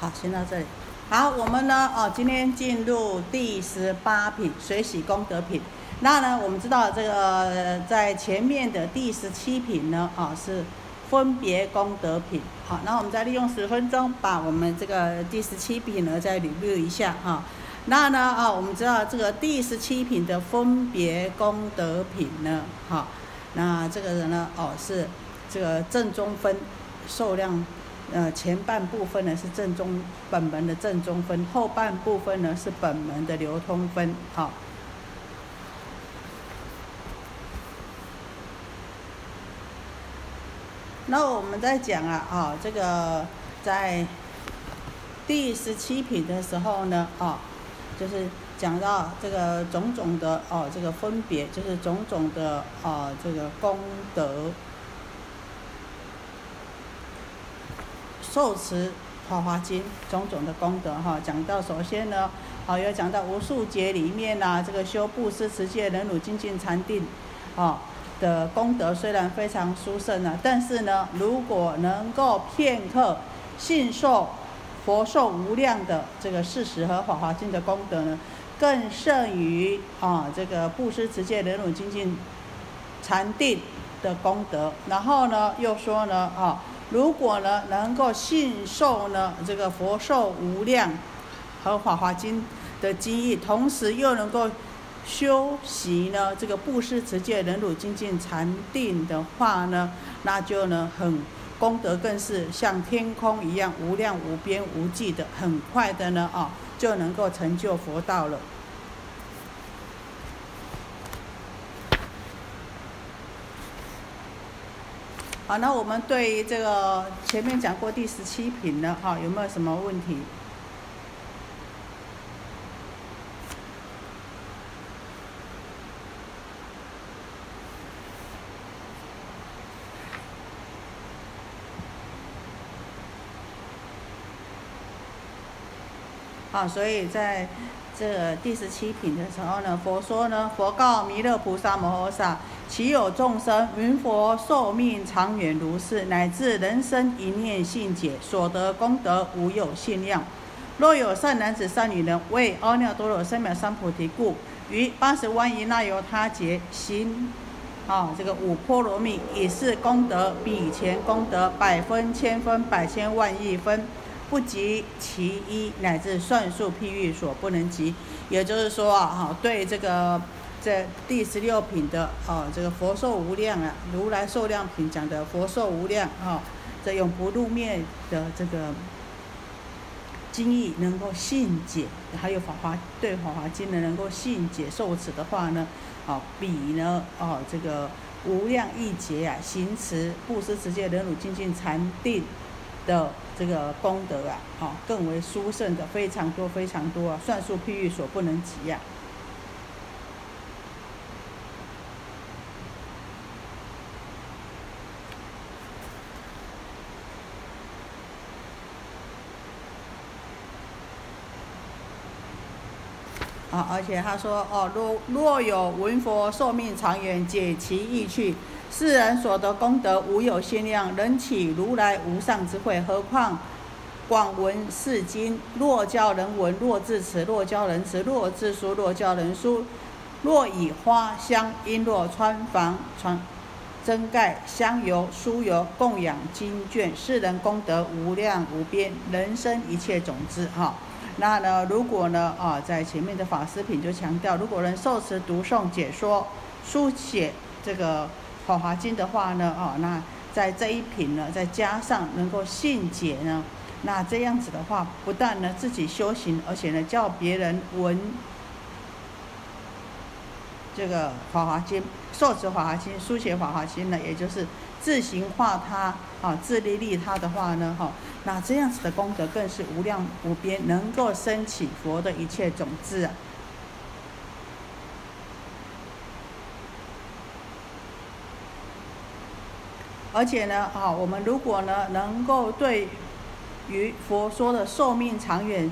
好，先到这里。好，我们呢，哦，今天进入第十八品水洗功德品。那呢，我们知道这个在前面的第十七品呢，啊，是分别功德品。好，那我们再利用十分钟把我们这个第十七品呢再捋捋一下哈。那呢，啊，我们知道这个第十七品的分别功德品呢，哈，那这个人呢，哦，是这个正中分受量。呃，前半部分呢是正中本门的正中分，后半部分呢是本门的流通分。好，那我们在讲啊，啊，这个在第十七品的时候呢，啊，就是讲到这个种种的哦，这个分别，就是种种的啊，这个功德。受持法华经种种的功德哈，讲到首先呢，好有讲到无数劫里面呐，这个修布施、持戒、忍辱、精进、禅定，啊的功德虽然非常殊胜啊，但是呢，如果能够片刻信受佛受无量的这个事实和法华经的功德呢，更胜于啊这个布施、持戒、忍辱、精进、禅定的功德。然后呢，又说呢啊。如果呢，能够信受呢这个佛寿无量和法华经的经义，同时又能够修习呢这个布施持戒忍辱精进禅定的话呢，那就呢很功德更是像天空一样无量无边无际的，很快的呢啊就能够成就佛道了。好，那我们对这个前面讲过第十七品的，哈，有没有什么问题？好，所以在这第十七品的时候呢，佛说呢，佛告弥勒菩萨摩诃萨。其有众生云佛寿命长远如是，乃至人生一念信解，所得功德无有限量。若有善男子、善女人为阿耨多罗三藐三菩提故，于八十万亿那由他劫行，啊，这个五波罗蜜，以是功德比以前功德百分、千分、百千万亿分，不及其一，乃至算数譬喻所不能及。也就是说啊，哈，对这个。这第十六品的哦，这个佛寿无量啊，如来寿量品讲的佛寿无量啊，这永不入灭的这个经义能够信解，还有法华对法华经呢能够信解受持的话呢，啊，比呢哦这个无量亿劫啊行持布施持戒忍辱精进禅定的这个功德啊，啊更为殊胜的非常多非常多啊，算数譬喻所不能及呀。啊，而且他说，哦，若若有闻佛寿命长远，解其意趣，世人所得功德无有限量，能起如来无上智慧，何况广闻是经？若教人闻，若自持，若教人持，若自书，若教人书，若以花香璎珞穿房穿针盖香油酥油供养经卷，世人功德无量无边，人生一切种子，哈。那呢？如果呢？啊，在前面的法师品就强调，如果能受持、读诵、解说、书写这个《法华经》的话呢，啊，那在这一品呢，再加上能够信解呢，那这样子的话，不但呢自己修行，而且呢叫别人闻这个《法华经》，受持《法华经》，书写《法华经》呢，也就是自行化他啊，自利利他的话呢，哈。那这样子的功德更是无量无边，能够升起佛的一切种子啊！而且呢，啊，我们如果呢能够对于佛说的寿命长远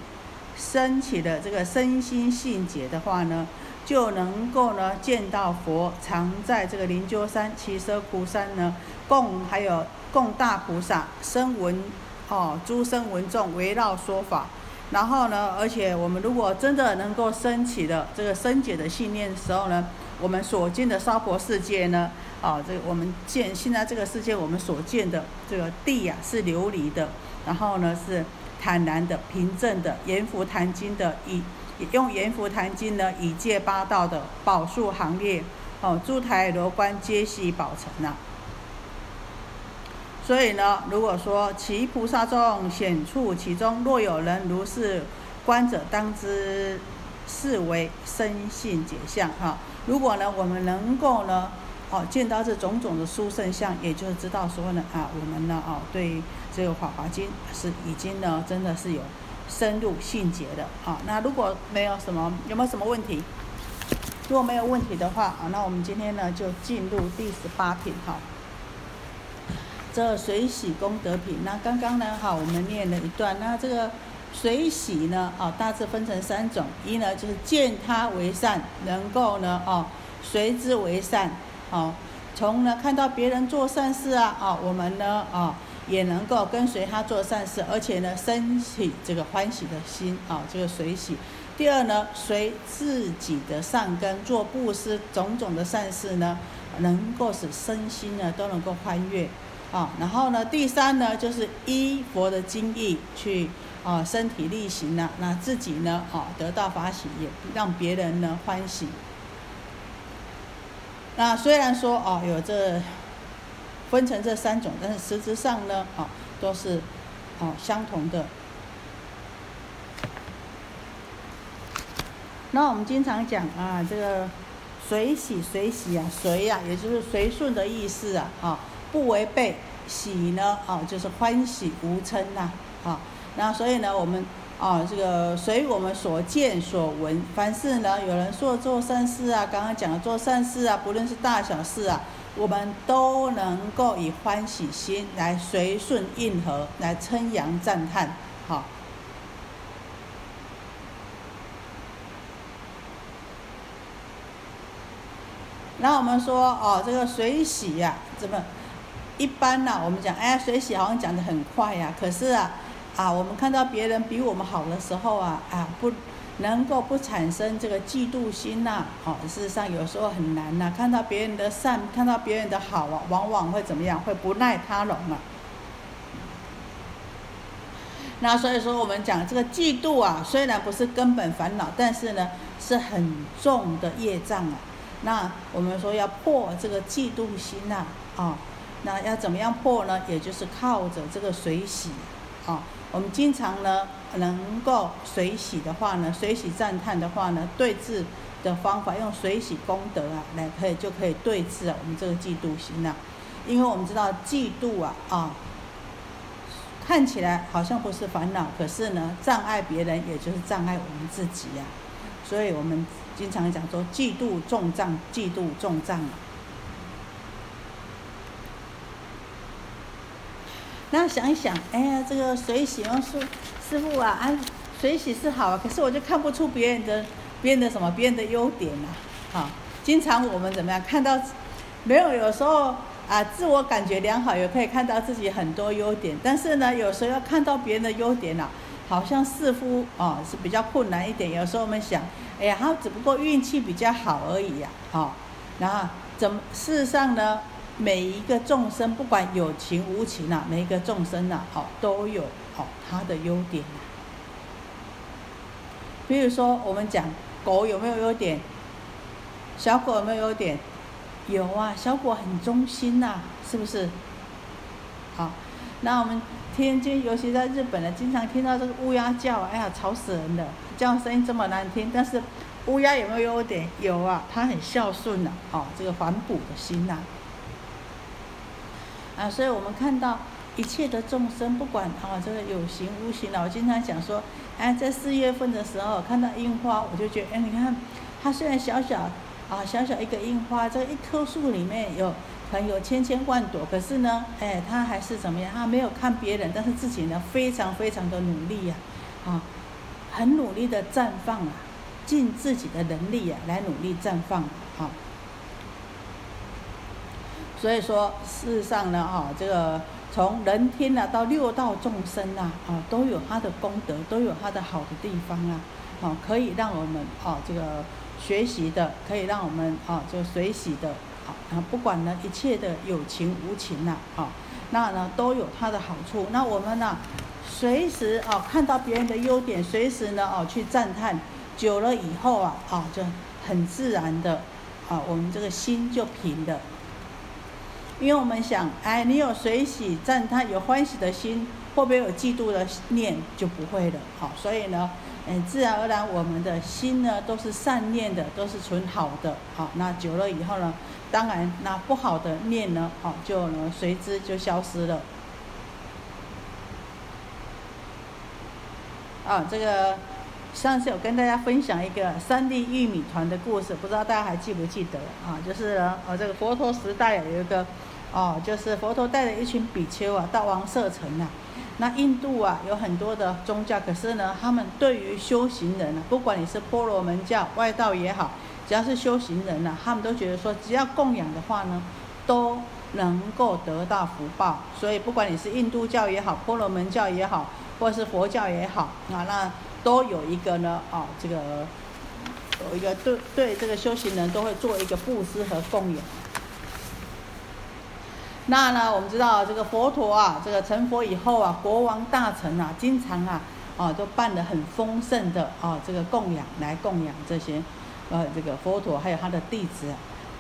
升起的这个身心信解的话呢，就能够呢见到佛常在这个灵鹫山、七色窟山呢，供还有供大菩萨声闻。哦，诸生闻众围绕说法。然后呢，而且我们如果真的能够升起的这个生解的信念的时候呢，我们所见的娑婆世界呢，啊，这个我们见现在这个世界我们所见的这个地呀是琉璃的，然后呢是坦然的、平正的，阎浮檀经的，以用阎浮檀经呢以戒八道的宝树行列，哦，诸台罗观皆系宝成呐。所以呢，如果说其菩萨众显处其中，若有人如是观者，当知是为生信解相哈。如果呢，我们能够呢，哦，见到这种种的殊胜相，也就是知道说呢，啊，我们呢，哦，对这个《法华经》是已经呢，真的是有深入信解的啊。那如果没有什么，有没有什么问题？如果没有问题的话啊，那我们今天呢，就进入第十八品哈。这水洗功德品，那刚刚呢，哈，我们念了一段。那这个水洗呢，啊，大致分成三种：一呢，就是见他为善，能够呢，哦，随之为善，哦，从呢看到别人做善事啊，啊，我们呢，啊，也能够跟随他做善事，而且呢，升起这个欢喜的心，啊，这个水洗。第二呢，随自己的善根做布施，种种的善事呢，能够使身心呢都能够欢悦。啊，然后呢，第三呢，就是依佛的经义去啊，身体力行呢，那自己呢，啊，得到法喜，也让别人呢欢喜。那虽然说啊，有这分成这三种，但是实质上呢，啊，都是啊相同的。那我们经常讲啊，这个随喜随喜啊，随呀，也就是随顺的意思啊，啊。不违背喜呢，啊，就是欢喜无嗔呐，啊，那所以呢，我们啊，这个随我们所见所闻，凡是呢有人说做善事啊，刚刚讲的做善事啊，不论是大小事啊，我们都能够以欢喜心来随顺应和，来称扬赞叹，好。那我们说哦，这个水洗呀，怎么？一般呢，我们讲，哎，水洗好像讲的很快呀。可是啊，啊，我们看到别人比我们好的时候啊，啊，不能够不产生这个嫉妒心呐。哦，事实上有时候很难呐。看到别人的善，看到别人的好啊，往往会怎么样？会不耐他容啊。那所以说，我们讲这个嫉妒啊，虽然不是根本烦恼，但是呢，是很重的业障啊。那我们说要破这个嫉妒心呐，啊。那要怎么样破呢？也就是靠着这个水洗，啊，我们经常呢能够水洗的话呢，水洗赞叹的话呢，对治的方法用水洗功德啊，来可以就可以对治啊我们这个嫉妒心呐。因为我们知道嫉妒啊啊，看起来好像不是烦恼，可是呢障碍别人，也就是障碍我们自己呀。所以我们经常讲说，嫉妒重障，嫉妒重障啊。那想一想，哎呀，这个水洗哦，师师傅啊，啊，水洗是好啊，可是我就看不出别人的别人的什么别人的优点呐，好，经常我们怎么样看到没有？有时候啊，自我感觉良好，也可以看到自己很多优点，但是呢，有时候要看到别人的优点呐，好像似乎啊是比较困难一点。有时候我们想，哎呀，他只不过运气比较好而已呀，好，然后怎么事实上呢？每一个众生，不管有情无情啊，每一个众生呐，好都有好他的优点呐。比如说，我们讲狗有没有优点？小狗有没有优点？有啊，小狗很忠心呐，是不是？好，那我们天津，尤其在日本呢，经常听到这个乌鸦叫，哎呀，吵死人了，叫声音这么难听。但是乌鸦有没有优点？有啊，它很孝顺呐，哦，这个反哺的心呐。啊，啊所以我们看到一切的众生，不管啊这个有形无形的，我经常讲说，哎，在四月份的时候看到樱花，我就觉得，哎，你看它虽然小小啊小小一个樱花，这一棵树里面有可能有千千万朵，可是呢，哎，它还是怎么样？它没有看别人，但是自己呢，非常非常的努力呀，啊，很努力的绽放啊，尽自己的能力啊来努力绽放啊。所以说，事实上呢，哈，这个从人天呐到六道众生呐，啊，都有他的功德，都有他的好的地方啊，啊，可以让我们啊这个学习的，可以让我们啊就随喜的，好啊，不管呢一切的有情无情呐，啊，那呢都有它的好处。那我们呢，随时啊看到别人的优点，随时呢哦去赞叹，久了以后啊，啊就很自然的，啊我们这个心就平了。因为我们想，哎，你有随喜赞叹、有欢喜的心，会不会有嫉妒的念？就不会了。好，所以呢，嗯，自然而然我们的心呢都是善念的，都是存好的。好，那久了以后呢，当然那不好的念呢，好就呢随之就消失了。啊，这个上次有跟大家分享一个三粒玉米团的故事，不知道大家还记不记得？啊，就是呢，哦，这个佛陀时代有一个。哦，就是佛陀带着一群比丘啊，到王舍城啊。那印度啊，有很多的宗教，可是呢，他们对于修行人啊，不管你是婆罗门教、外道也好，只要是修行人呢，他们都觉得说，只要供养的话呢，都能够得到福报。所以，不管你是印度教也好，婆罗门教也好，或是佛教也好啊，那都有一个呢，哦，这个有一个对对这个修行人都会做一个布施和供养。那呢，我们知道这个佛陀啊，这个成佛以后啊，国王大臣啊，经常啊，啊，都办得很丰盛的啊，这个供养来供养这些，呃，这个佛陀还有他的弟子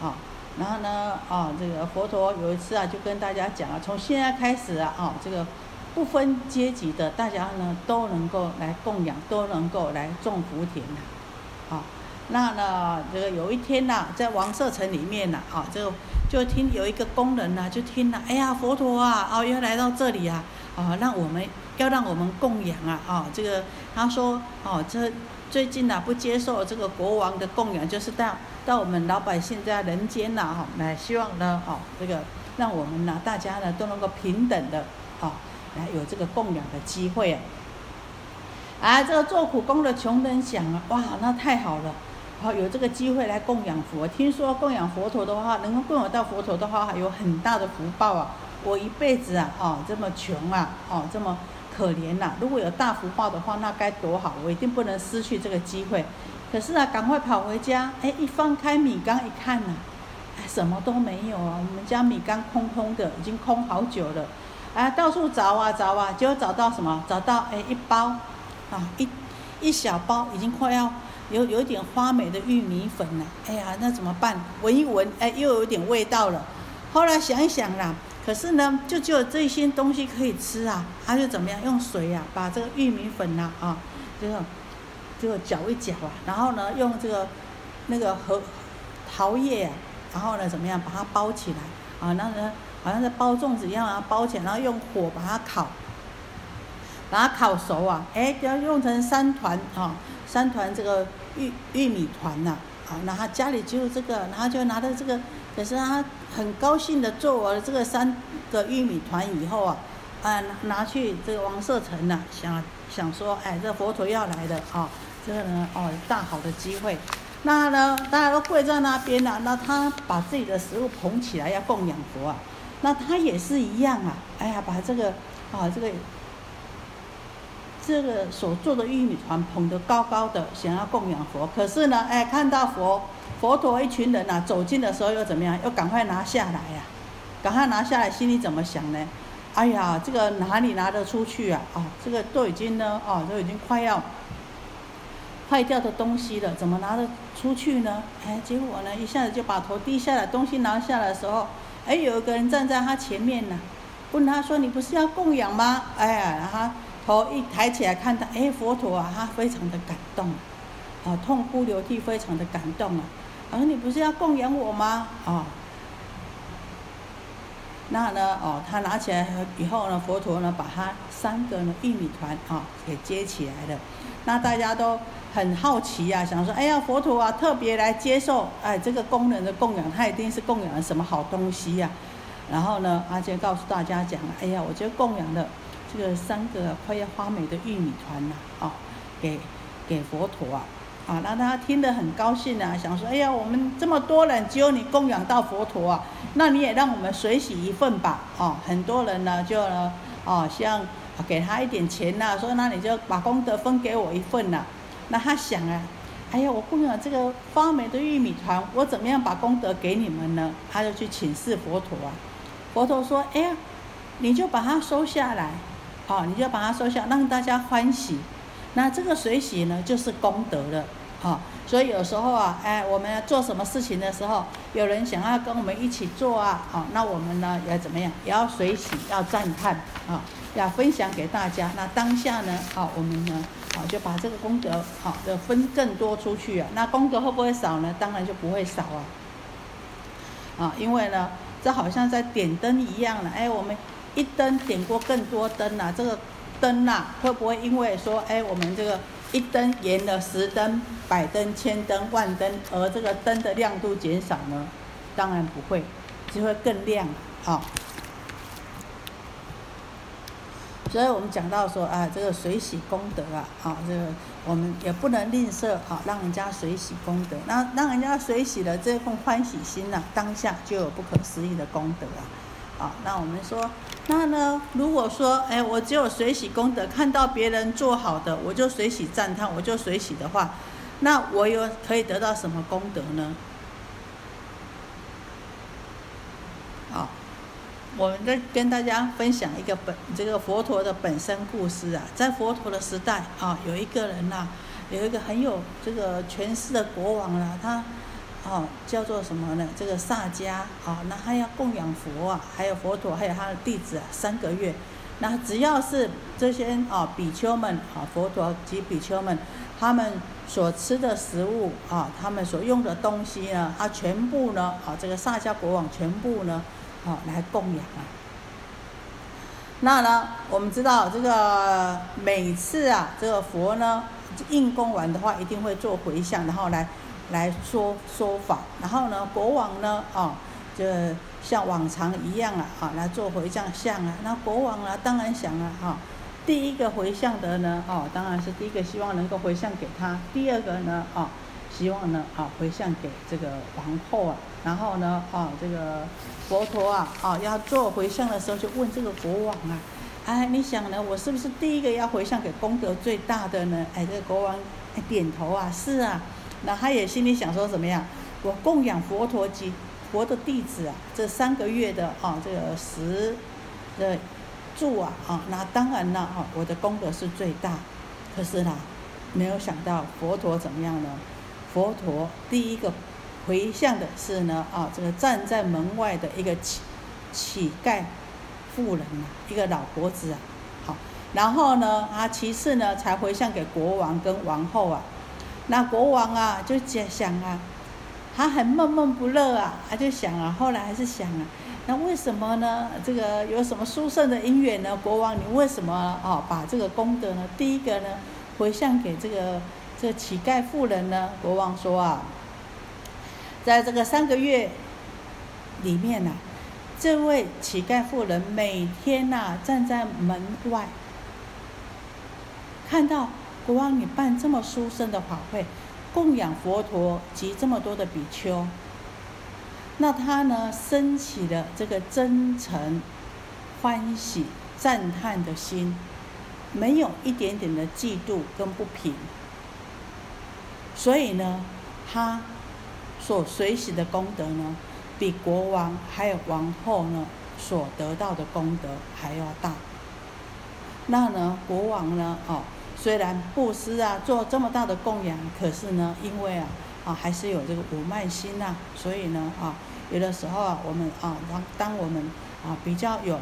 啊，然后呢，啊，这个佛陀有一次啊，就跟大家讲啊，从现在开始啊，啊，这个不分阶级的，大家呢都能够来供养，都能够来种福田呐，啊，那呢，这个有一天呐，在王舍城里面呐，啊，这个。就听有一个工人呐，就听了，哎呀，佛陀啊，哦，要来到这里啊，啊，让我们要让我们供养啊，啊，这个他说，哦，这最近呐不接受这个国王的供养，就是到到我们老百姓在人间呐，哈，来希望呢，哦，这个让我们呢大家呢都能够平等的，啊，来有这个供养的机会啊，啊，这个做苦工的穷人想啊，哇，那太好了。好，有这个机会来供养佛。听说供养佛陀的话，能够供养到佛陀的话，有很大的福报啊！我一辈子啊，哦，这么穷啊，哦，这么可怜呐！如果有大福报的话，那该多好！我一定不能失去这个机会。可是啊，赶快跑回家，哎，一翻开米缸一看呐，哎，什么都没有啊！我们家米缸空空的，已经空好久了。啊，到处找啊找啊，结果找到什么？找到哎，一包，啊，一一小包，已经快要。有有点花美的玉米粉呐，哎呀，那怎么办？闻一闻，哎，又有点味道了。后来想一想啦，可是呢，就只有这些东西可以吃啊，他就怎么样？用水呀，把这个玉米粉呐，啊，这个这个搅一搅啊，然后呢，用这个那个荷桃叶，然后呢，怎么样？把它包起来啊，那呢，好像在包粽子一样啊，包起来，然后用火把它烤，把它烤熟啊，哎，要用成三团啊。三团这个玉玉米团呐，啊，那他家里就这个，然后就拿着这个，可是他很高兴的做完了这个三个玉米团以后啊，啊，拿去这个王舍城呐，想想说，哎，这佛陀要来的啊，这个呢，哦，大好的机会，那呢，大家都跪在那边了，那他把自己的食物捧起来要供养佛啊，那他也是一样啊，哎呀，把这个啊，这个。这个所做的玉米团捧得高高的，想要供养佛。可是呢，哎，看到佛佛陀一群人呐走近的时候，又怎么样？又赶快拿下来呀，赶快拿下来，心里怎么想呢？哎呀，这个哪里拿得出去啊？啊，这个都已经呢，哦，都已经快要坏掉的东西了，怎么拿得出去呢？哎，结果呢，一下子就把头低下来，东西拿下来的时候，哎，有一个人站在他前面呢，问他说：“你不是要供养吗？”哎呀，然后。头一抬起来看到，哎，佛陀啊，他非常的感动，啊，痛哭流涕，非常的感动啊。他说：“你不是要供养我吗？”啊，那呢，哦，他拿起来以后呢，佛陀呢，把他三个呢玉米团啊给接起来了。那大家都很好奇呀，想说：“哎呀，佛陀啊，特别来接受哎这个工人的供养，他一定是供养了什么好东西呀？”然后呢，阿杰告诉大家讲：“哎呀，我觉得供养的。”这个三个快要发霉的玉米团呐，哦，给给佛陀啊，啊，让他听得很高兴啊，想说，哎呀，我们这么多人，只有你供养到佛陀啊，那你也让我们随喜一份吧，哦，很多人呢就呢，哦，像给他一点钱呐，说那你就把功德分给我一份呐，那他想啊，哎呀，我供养这个发霉的玉米团，我怎么样把功德给你们呢？他就去请示佛陀啊，佛陀说，哎呀，你就把它收下来，哦，你就把它收下，让大家欢喜，那这个随喜呢，就是功德了。好，所以有时候啊，哎，我们做什么事情的时候，有人想要跟我们一起做啊，好，那我们呢要怎么样？也要随喜，要赞叹，啊，要分享给大家。那当下呢，好，我们呢，好就把这个功德，好，的分更多出去啊。那功德会不会少呢？当然就不会少啊。啊，因为呢，这好像在点灯一样了。哎，我们一灯点过更多灯啊，这个灯呐，会不会因为说，哎，我们这个。一灯延了十灯、百灯、千灯、万灯，而这个灯的亮度减少呢？当然不会，只会更亮啊。所以我们讲到说啊，这个水洗功德啊，啊，这个我们也不能吝啬啊，让人家水洗功德，那让人家水洗了这份欢喜心呢，当下就有不可思议的功德啊。啊，那我们说，那呢？如果说，哎，我只有随喜功德，看到别人做好的，我就随喜赞叹，我就随喜的话，那我有可以得到什么功德呢？好，我们再跟大家分享一个本这个佛陀的本身故事啊，在佛陀的时代啊，有一个人呐，有一个很有这个权势的国王啊，他。哦，叫做什么呢？这个萨迦啊，那他要供养佛啊，还有佛陀，还有他的弟子啊，三个月。那只要是这些啊比丘们啊，佛陀及比丘们，他们所吃的食物啊，他们所用的东西呢，他全部呢，啊这个萨迦国王全部呢，啊来供养啊。那呢，我们知道这个每次啊，这个佛呢应供完的话，一定会做回向，然后来。来说说法，然后呢，国王呢，啊，就像往常一样啊，啊，来做回向像啊。那国王啊，当然想啊，哈，第一个回向的呢，哦，当然是第一个希望能够回向给他。第二个呢，啊，希望呢，啊，回向给这个王后啊。然后呢，啊，这个佛陀啊，啊，要做回向的时候，就问这个国王啊，哎，你想呢，我是不是第一个要回向给功德最大的呢？哎，这个国王哎点头啊，是啊。那他也心里想说怎么样？我供养佛陀及佛的弟子啊，这三个月的啊这个食的住啊啊，那当然了啊，我的功德是最大。可是啦，没有想到佛陀怎么样呢？佛陀第一个回向的是呢啊，这个站在门外的一个乞乞丐妇人啊，一个老婆子啊，好，然后呢啊，其次呢才回向给国王跟王后啊。那国王啊，就想啊，他很闷闷不乐啊，他就想啊，后来还是想啊，那为什么呢？这个有什么殊胜的因缘呢？国王，你为什么哦把这个功德呢？第一个呢，回向给这个这乞丐妇人呢？国王说啊，在这个三个月里面呐，这位乞丐妇人每天呐站在门外，看到。国王，你办这么殊胜的法会，供养佛陀及这么多的比丘，那他呢，升起了这个真诚、欢喜、赞叹的心，没有一点点的嫉妒跟不平，所以呢，他所随喜的功德呢，比国王还有王后呢所得到的功德还要大。那呢，国王呢，哦。虽然布施啊，做这么大的供养，可是呢，因为啊，啊还是有这个五慢心呐，所以呢，啊，有的时候啊，我们啊，当当我们啊比较有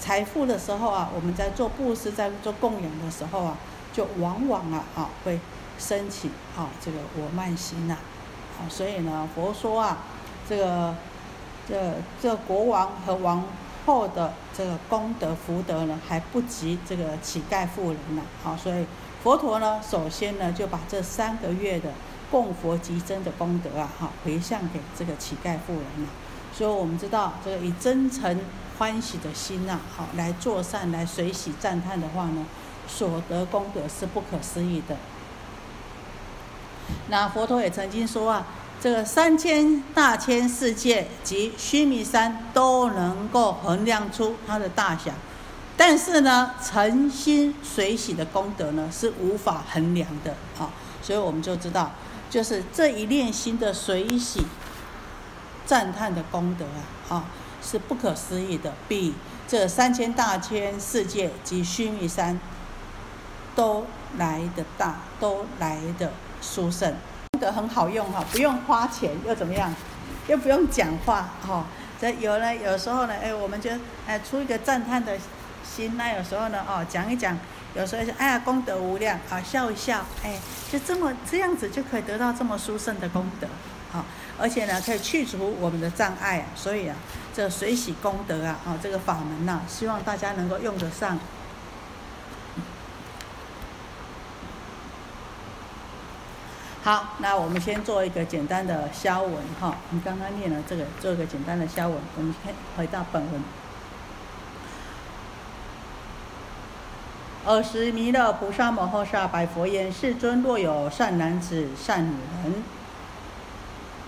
财富的时候啊，我们在做布施、在做供养的时候啊，就往往啊，啊会升起啊这个我慢心呐，啊，所以呢，佛说啊，这个这这国王和王。后的这个功德福德呢，还不及这个乞丐富人呢。好，所以佛陀呢，首先呢，就把这三个月的供佛及真的功德啊，哈，回向给这个乞丐富人了。所以我们知道，这个以真诚欢喜的心呐，好来做善，来随喜赞叹的话呢，所得功德是不可思议的。那佛陀也曾经说啊，这个三千大千世界及须弥山都能够衡量出它的大小，但是呢，诚心随喜的功德呢是无法衡量的啊。所以我们就知道，就是这一念心的随喜赞叹的功德啊，啊，是不可思议的，比这三千大千世界及须弥山都来的大，都来的殊胜。很好用哈，不用花钱又怎么样？又不用讲话哈。这有呢，有时候呢，哎，我们就哎出一个赞叹的心，那有时候呢，哦，讲一讲。有时候说，哎呀，功德无量啊，笑一笑，哎，就这么这样子就可以得到这么殊胜的功德，啊，而且呢，可以去除我们的障碍，所以啊，这水洗功德啊，啊，这个法门呐，希望大家能够用得上。好，那我们先做一个简单的消文哈，我们刚刚念了这个，做一个简单的消文，我们先回到本文。尔时，弥勒菩萨摩诃萨白佛言：“世尊，若有善男子、善女人，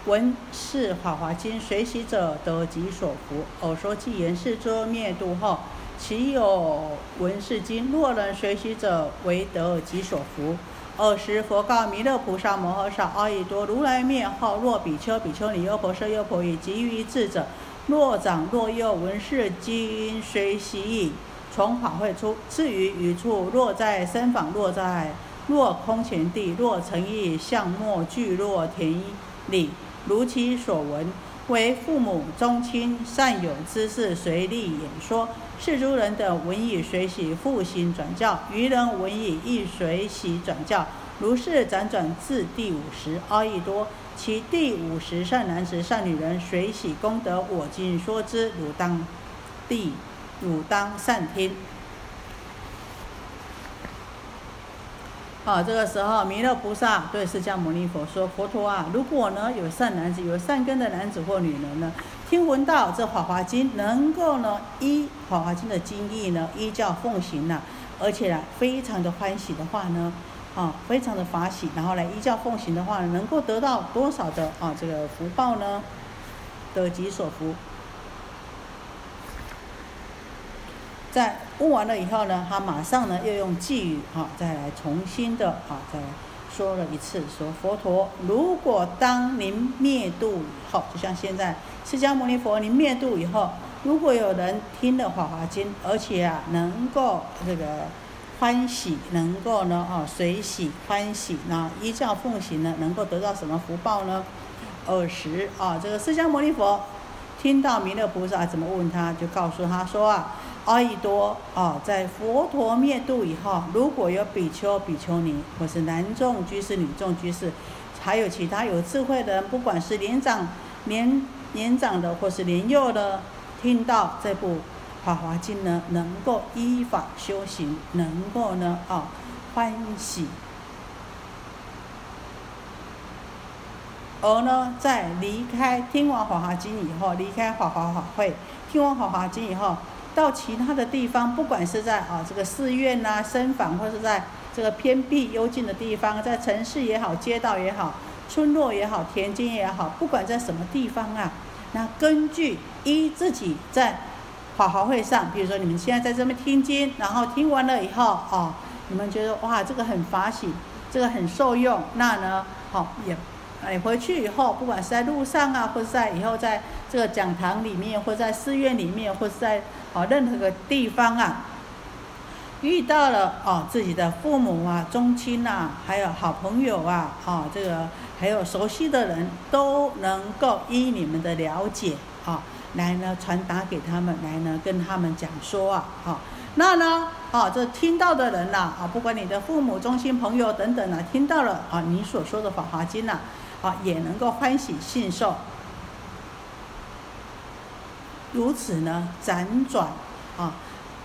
闻是法华经随喜者，得己所福。”尔说偈言：“世尊，灭度后，岂有闻是经？若能随喜者，为得己所福。”尔时，佛告弥勒菩萨摩诃萨：“阿逸多，如来灭后，若比丘、比丘尼、优婆塞、优婆夷，及于智者，若长若幼，闻是经随喜矣。”从法会出，至于余处，若在身坊，若在若空前地，若诚意相莫聚，若田里，如其所闻，为父母宗亲善友之事，随力演说。世诸人等闻以随喜，复行转教；愚人闻以亦随喜转教。如是辗转至第五十，阿逸多，其第五十善男子、善女人随喜功德，我今说之，汝当地。汝当善听。好，这个时候弥勒菩萨对释迦牟尼佛说：“佛陀啊，如果呢有善男子、有善根的男子或女人呢，听闻到这《法华经》，能够呢依《法华经》的经义呢依教奉行呢，而且呢非常的欢喜的话呢，啊，非常的法喜，然后来依教奉行的话，能够得到多少的啊这个福报呢？得己所福。”在问完了以后呢，他马上呢又用偈语啊，再来重新的啊，再说了一次，说佛陀，如果当您灭度以后，就像现在释迦牟尼佛您灭度以后，如果有人听了《法华经》，而且啊能够这个欢喜，能够呢啊随喜欢喜，那依教奉行呢，能够得到什么福报呢？二十啊，这个释迦牟尼佛听到弥勒菩萨怎么问他，就告诉他说啊。阿逸多啊，在佛陀灭度以后，如果有比丘、比丘尼，或是男众居士、女众居士，还有其他有智慧的人，不管是年长、年年长的，或是年幼的，听到这部《法华经》呢，能够依法修行，能够呢啊欢喜，而呢在离开听完《法华经》以后，离开法华法会，听完《法华经》以后。到其他的地方，不管是在啊这个寺院呐、僧坊，或是在这个偏僻幽静的地方，在城市也好、街道也好、村落也好、田间也好，不管在什么地方啊，那根据依自己在法华会上，比如说你们现在在这边听经，然后听完了以后啊，你们觉得哇这个很法喜，这个很受用，那呢好也。你回去以后，不管是在路上啊，或是在以后在这个讲堂里面，或在寺院里面，或是在啊任何个地方啊，遇到了哦自己的父母啊、宗亲呐，还有好朋友啊，啊这个还有熟悉的人，都能够依你们的了解啊，来呢传达给他们，来呢跟他们讲说啊，好，那呢，啊这听到的人呐，啊不管你的父母、宗亲、朋友等等啊，听到了啊你所说的《法华经》呐。啊也能够欢喜信受，如此呢，辗转啊，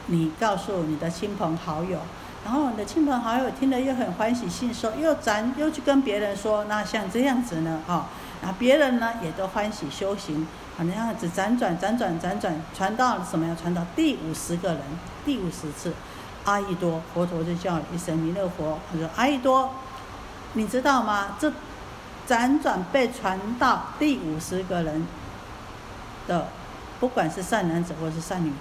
你告诉你的亲朋好友，然后你的亲朋好友听了又很欢喜信受，又转又去跟别人说，那像这样子呢，啊，那别人呢也都欢喜修行，啊，那样子辗转辗转辗转，传到什么呀？传到第五十个人，第五十次，阿逸多佛陀就叫一声弥勒佛，他说阿逸多。你知道吗？这辗转被传到第五十个人的，不管是善男子或是善女人，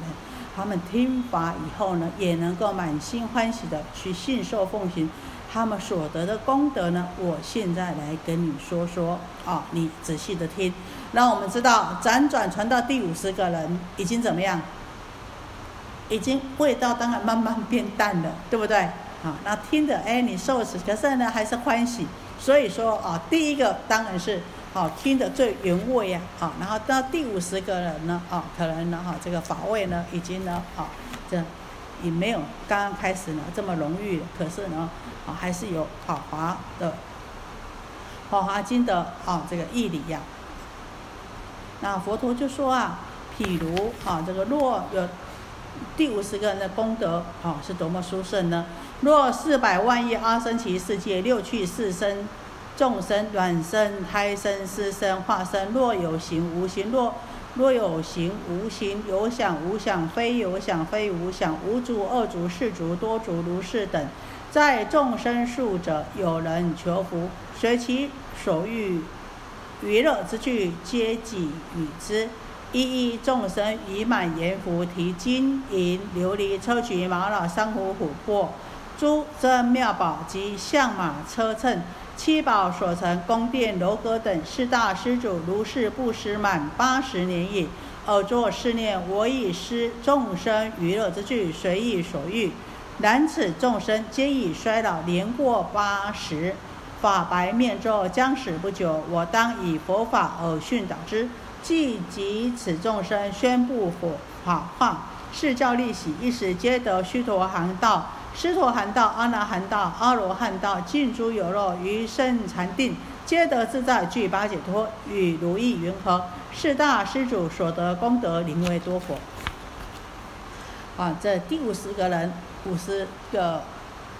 他们听法以后呢，也能够满心欢喜的去信受奉行。他们所得的功德呢，我现在来跟你说说啊，你仔细的听。那我们知道，辗转传到第五十个人，已经怎么样？已经味道当然慢慢变淡了，对不对？好，那听着，哎，你受持，可是呢还是欢喜。所以说啊，第一个当然是好听的最原味呀，好，然后到第五十个人呢，啊，可能呢，哈，这个法味呢，已经呢，啊，这也没有刚刚开始呢这么浓郁，可是呢。啊，还是有《好华》的《法华经》的啊，这个义理呀。那佛陀就说啊，譬如啊，这个若有第五十个人的功德啊，是多么殊胜呢？若四百万亿阿僧祇世界六趣四生众生卵生胎生湿生化生，若有形无形，若若有形无形，有想无想，非有想非无想，无足二足四足多足如是等。在众生数者，有人求福，随其所欲，娱乐之具，皆给予之。一一众生以满言福，提金银琉璃砗磲玛瑙珊瑚琥珀诸珍妙宝及象马车乘七宝所成宫殿楼阁等四大施主，如是布施满八十年矣。尔作是念：我以施众生娱乐之具，随意所欲。然此众生皆已衰老，年过八十，法白面皱，将死不久。我当以佛法而训导之。即及此众生，宣布佛法化，是教利喜，一时皆得须陀含道、师陀含道、阿那含道、阿罗汉道，尽诸有漏，于圣禅定，皆得自在，具八解脱，与如意云何？四大施主所得功德，名为多佛。啊，这第五十个人。五十个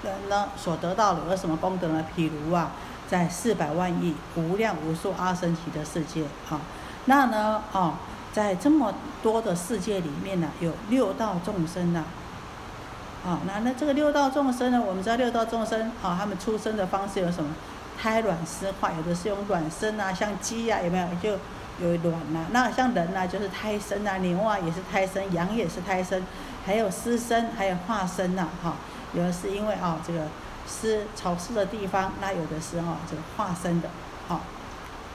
人呢，所得到的有什么功德呢？譬如啊，在四百万亿无量无数阿僧祇的世界啊，那呢，哦，在这么多的世界里面呢，有六道众生呐，啊，啊那那这个六道众生呢，我们知道六道众生啊，他们出生的方式有什么？胎卵湿化，有的是用卵生啊，像鸡呀，有没有？就有卵呐。那像人呐，就是胎生啊，牛啊也是胎生，羊也是胎生。还有湿生，还有化生呐，哈，有的是因为啊这个湿潮湿的地方，那有的是哈这个化生的，哈，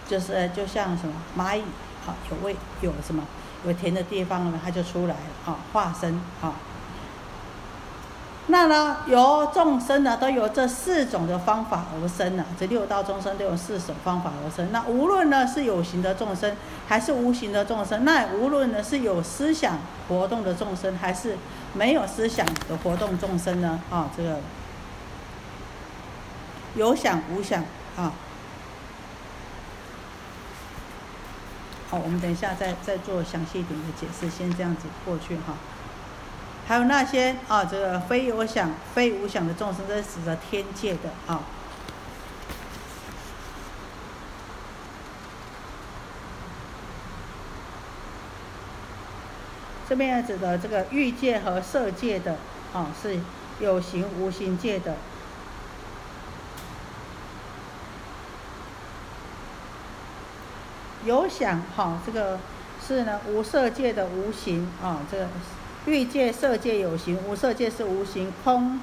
就是就像什么蚂蚁，哈，有味有什么有甜的地方呢，它就出来了，哈，化生，啊。那呢，由众生呢都有这四种的方法而生呢，这六道众生都有四种方法而生。那无论呢是有形的众生，还是无形的众生，那无论呢是有思想活动的众生，还是没有思想的活动众生呢，啊，这个有想无想啊。好，我们等一下再再做详细一点的解释，先这样子过去哈。还有那些啊，这个非有想、非无想的众生，这是指的天界的啊。这边指的这个欲界和色界的啊，是有形无形界的。有想哈，这个是呢无色界的无形啊，这个。欲界、色界有形，无色界是无形。空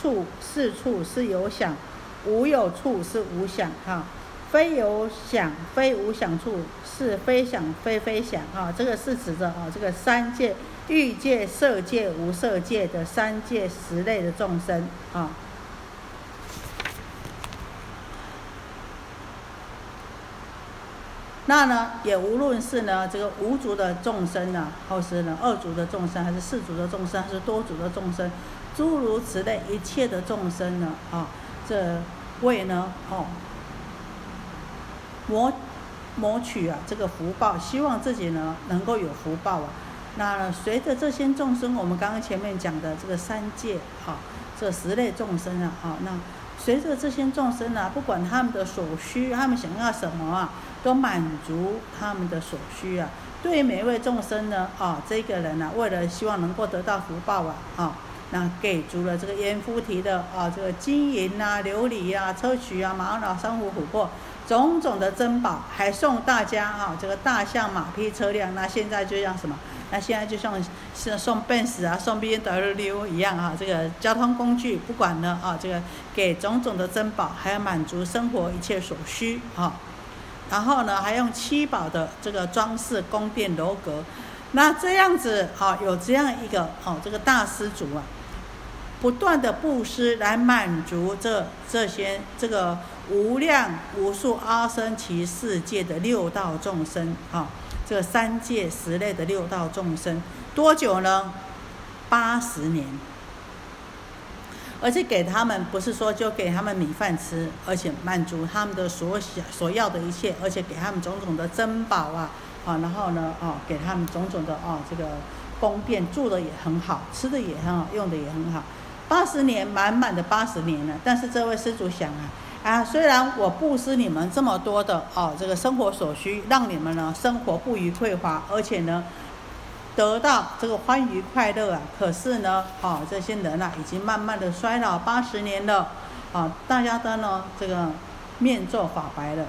处、四处是有想，无有处是无想。哈，非有想、非无想处是非想、非非想。哈，这个是指着啊，这个三界：欲界、色界、无色界的三界十类的众生啊。那呢，也无论是呢这个无足的众生呢，或是呢二足的众生，还是四足的众生，还是多足的众生，诸如此类一切的众生呢，啊，这为呢，哦，谋谋取啊这个福报，希望自己呢能够有福报啊。那随着这些众生，我们刚刚前面讲的这个三界，哈，这十类众生啊，啊，那随着这些众生呢，不管他们的所需，他们想要什么啊。都满足他们的所需啊！对每一位众生呢，啊，这个人呢，为了希望能够得到福报啊，啊，那给足了这个阎浮提的啊，这个金银啊、琉璃啊、砗磲啊、玛瑙、珊瑚、琥珀，种种的珍宝，还送大家啊，这个大象、马匹、车辆。那现在就像什么？那现在就像是送奔驰啊、送 B N W 一样啊，这个交通工具不管呢啊，这个给种种的珍宝，还要满足生活一切所需啊。然后呢，还用七宝的这个装饰宫殿楼阁。那这样子啊，有这样一个哦，这个大施主啊，不断的布施来满足这这些这个无量无数阿僧祇世界的六道众生啊，这三界十类的六道众生，多久呢？八十年。而且给他们不是说就给他们米饭吃，而且满足他们的所想所要的一切，而且给他们种种的珍宝啊。啊，然后呢，啊，给他们种种的啊，这个宫殿住的也很好，吃的也很好，用的也很好，八十年满满的八十年了。但是这位施主想啊，啊，虽然我布施你们这么多的哦，这个生活所需，让你们呢生活不虞匮乏，而且呢得到这个欢愉快乐啊，可是呢，啊，这些人啊已经慢慢的衰老八十年了，啊，大家都呢这个面皱发白了，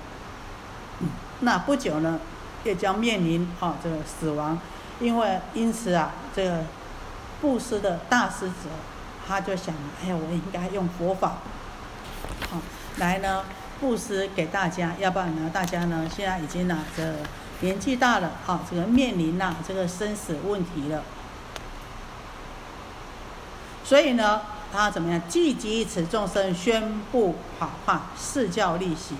那不久呢。也将面临啊这个死亡，因为因此啊这个布施的大师者，他就想，哎呀，我应该用佛法，好来呢布施给大家，要不然呢大家呢现在已经呢这年纪大了，啊这个面临呐这个生死问题了，所以呢他怎么样？积极此众生宣布好话，示教利息，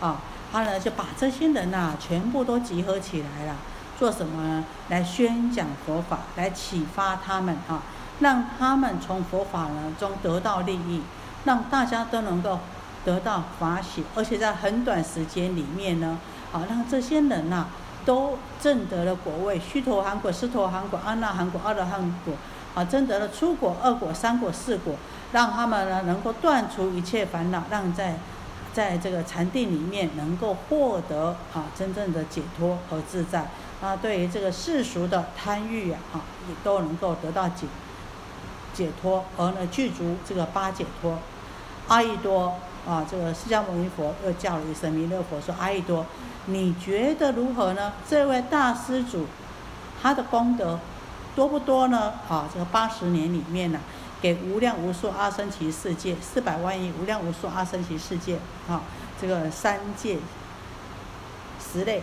啊。他呢就把这些人呐全部都集合起来了，做什么呢？来宣讲佛法，来启发他们啊，让他们从佛法呢中得到利益，让大家都能够得到法喜，而且在很短时间里面呢，啊，让这些人呐都证得了果位，须陀洹果、斯陀洹果、阿那含果、阿罗汉果，啊，证得了初果、二果、三果、四果，让他们呢能够断除一切烦恼，让在。在这个禅定里面，能够获得啊真正的解脱和自在啊，对于这个世俗的贪欲啊，也都能够得到解解脱，而呢具足这个八解脱。阿逸多啊，这个释迦牟尼佛又叫了一声弥勒佛，说：“阿逸多，你觉得如何呢？这位大施主，他的功德多不多呢？啊，这个八十年里面呢？”给无量无数阿僧祇世界四百万亿无量无数阿僧祇世界啊，这个三界十类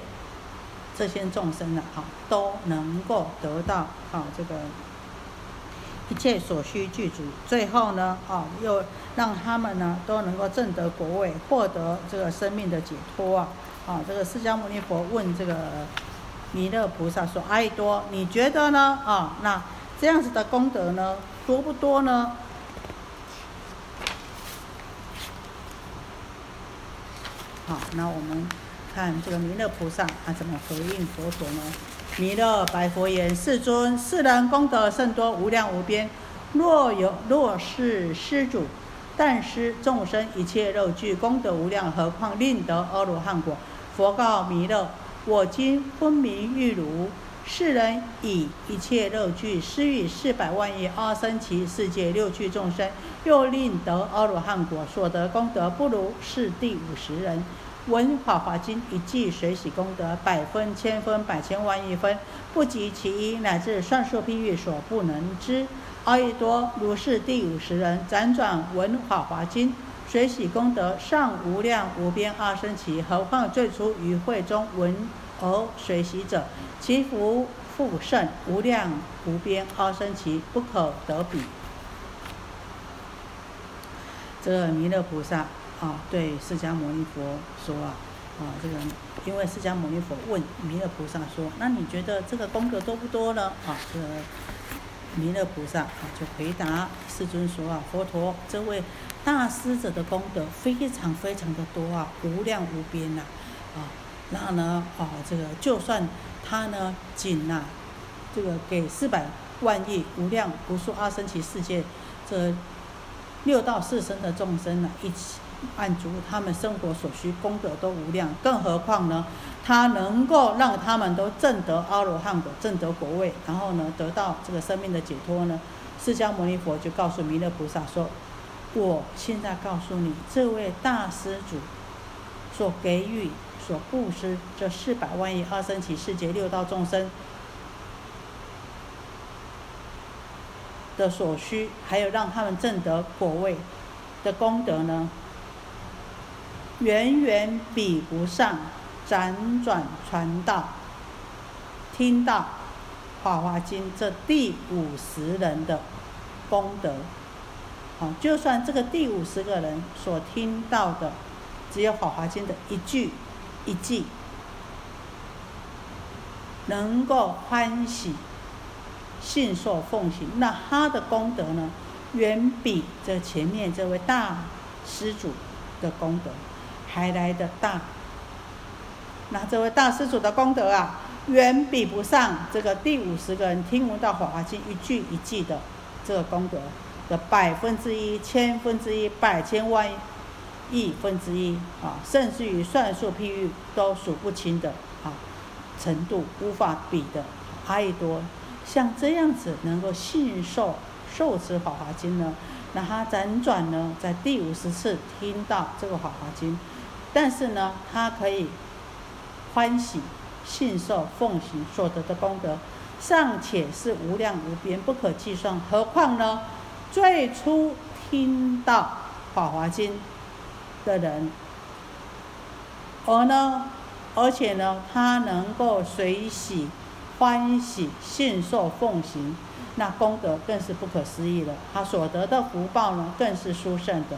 这些众生呢，啊，都能够得到啊这个一切所需具足。最后呢，啊，又让他们呢都能够证得果位，获得这个生命的解脱啊。啊，这个释迦牟尼佛问这个弥勒菩萨说：“阿逸多，你觉得呢？啊，那这样子的功德呢？”多不多呢？好，那我们看这个弥勒菩萨他怎么回应佛陀呢？弥勒白佛言：“世尊，世人功德甚多，无量无边。若有若是施主，但施众生一切肉具，功德无量，何况令得阿罗汉果？”佛告弥勒：“我今昏明玉如。”世人以一切肉具施予四百万亿阿僧祇世界六趣众生，又令得阿罗汉果，所得功德不如是第五十人。闻法华经一记随喜功德，百分、千分、百千万亿分，不及其一，乃至算数譬喻所不能知。阿逸多如是第五十人，辗转闻法华经，随喜功德尚无量无边阿僧祇，何况最初于会中闻而随喜者？其福复甚，无量无边，阿僧祇不可得比。这弥勒菩萨啊，对释迦牟尼佛说啊，啊，这个因为释迦牟尼佛问弥勒菩萨说，那你觉得这个功德多不多呢？啊，这个弥勒菩萨啊就回答世尊说啊，佛陀这位大师者的功德非常非常的多啊，无量无边呐，啊，那呢，啊，这个就算。他呢，仅呐，这个给四百万亿无量无数阿僧祇世界这六道四生的众生呢，一起满足他们生活所需，功德都无量。更何况呢，他能够让他们都证得阿罗汉果，证得果位，然后呢，得到这个生命的解脱呢，释迦牟尼佛就告诉弥勒菩萨说：“我现在告诉你，这位大施主所给予、所布施这四百万亿二生起世界六道众生的所需，还有让他们证得果位的功德呢，远远比不上辗转传道、听到《法华经》这第五十人的。”功德，好，就算这个第五十个人所听到的，只有《法华经》的一句一句，能够欢喜信受奉行，那他的功德呢，远比这前面这位大施主的功德还来的大。那这位大施主的功德啊，远比不上这个第五十个人听闻到《法华经》一句一句的。这个功德的百分之一、千分之一、百千万亿分之一啊，甚至于算术譬喻都数不清的啊程度，无法比的阿逸多。像这样子能够信受受持《法华经》呢，那他辗转呢，在第五十次听到这个《法华经》，但是呢，他可以欢喜信受奉行所得的功德。尚且是无量无边，不可计算，何况呢？最初听到《法华经》的人，而呢，而且呢，他能够随喜、欢喜、信受、奉行，那功德更是不可思议了。他所得的福报呢，更是殊胜的。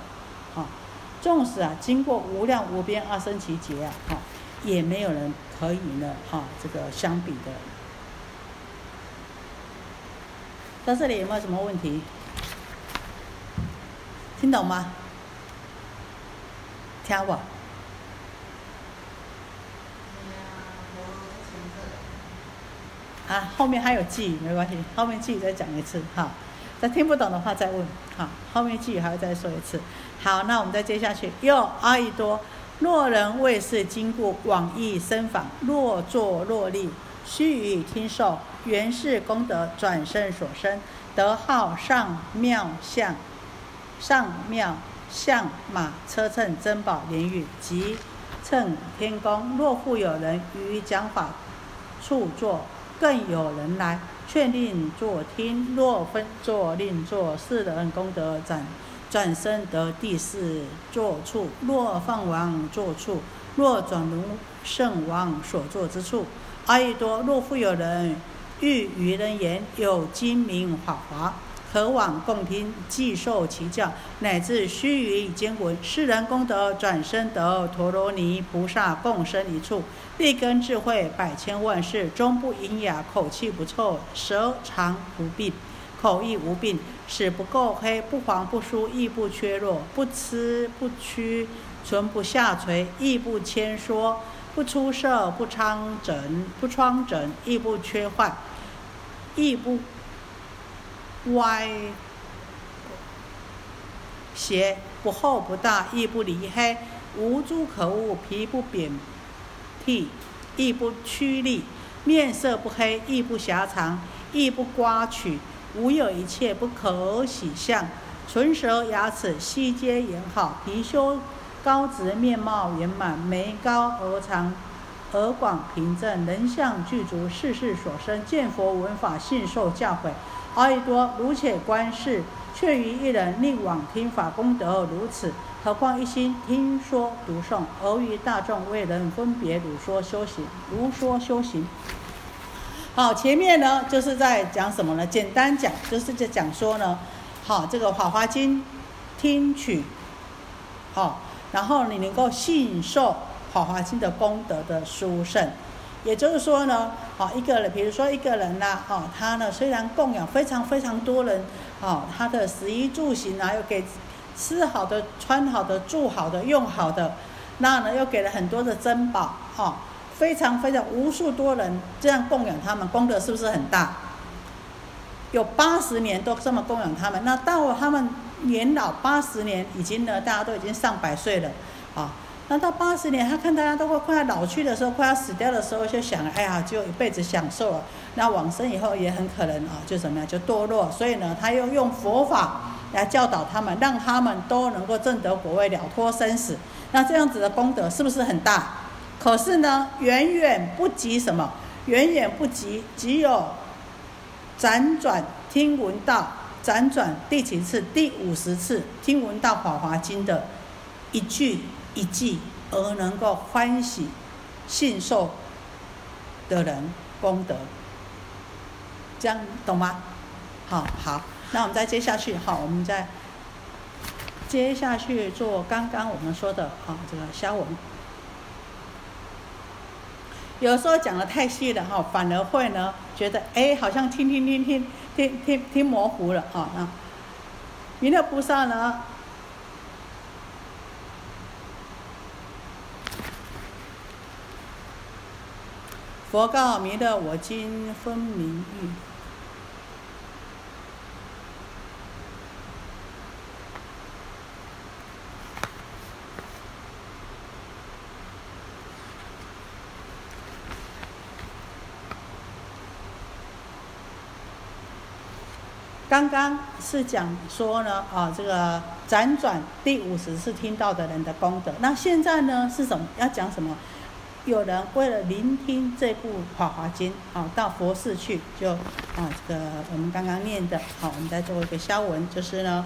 纵使啊，经过无量无边二生其劫啊，哈，也没有人可以呢，哈，这个相比的。到这里有没有什么问题？听懂吗？听不？啊，后面还有记，没关系，后面记再讲一次哈。再听不懂的话再问，好，后面记还要再说一次。好，那我们再接下去。又阿逸多，若人为是经过往诣深访，若坐若立。须臾听受，原是功德转生所生，得号上妙相，上妙相马车乘珍宝莲玉及乘天宫。若复有人于讲法处坐，更有人来劝令坐听。若分坐令坐，是人功德转转生得第四坐处。若放王坐处，若转如圣王所坐之处。阿逸多，若复有人欲与人言有精明法华，可往共听，即受其教，乃至须臾经闻，世人功德转生得陀罗尼菩萨共生一处，立根智慧百千万世，终不淫雅，口气不臭，舌长不病，口亦无病，齿不垢黑，不黄不疏，亦不缺弱，不吃不屈，唇不下垂，亦不牵缩。不出色，不苍疹，不疮疹，亦不缺患，亦不歪斜，不厚不大，亦不离黑，无诸可恶，皮不扁剃，亦不曲利，面色不黑，亦不狭长，亦不刮取，无有一切不可喜相，唇舌牙齿悉皆严好，貔貅。高直面貌圆满，眉高额长，耳广平正，人相具足，世事所生，见佛闻法，信受教诲。阿逸多，如且观世，却于一人令往听法，功德如此，何况一心听说读诵，而于大众为人分别如说修行，如说修行。好，前面呢就是在讲什么呢？简单讲，就是在讲说呢，好，这个《法华经》听取，好。然后你能够信受《法华经》的功德的殊胜，也就是说呢，好一个人，比如说一个人呐，哦，他呢虽然供养非常非常多人，哦，他的食衣住行啊，又给吃好的、穿好的、住好的、用好的，那呢又给了很多的珍宝，哦，非常非常无数多人这样供养他们，功德是不是很大？有八十年都这么供养他们，那到他们。年老八十年，已经呢，大家都已经上百岁了，啊，那到八十年，他看大家都会快要老去的时候，快要死掉的时候，就想，哎呀，就一辈子享受了。那往生以后也很可能啊，就怎么样，就堕落。所以呢，他又用佛法来教导他们，让他们都能够证得果位，了脱生死。那这样子的功德是不是很大？可是呢，远远不及什么？远远不及，只有辗转听闻到辗转第几次？第五十次听闻到《法华经》的一句一句，而能够欢喜信受的人功德，这样懂吗？好好，那我们再接下去，好，我们再接下去做刚刚我们说的啊，这个消文。有时候讲的太细了哈，反而会呢觉得哎，好像听听听听听听听模糊了啊。那弥勒菩萨呢？佛告弥勒：我今分明欲。刚刚是讲说呢，啊，这个辗转第五十次听到的人的功德。那现在呢是什么？要讲什么？有人为了聆听这部《法华经》，啊，到佛寺去，就啊，这个我们刚刚念的，好，我们再做一个消文，就是呢，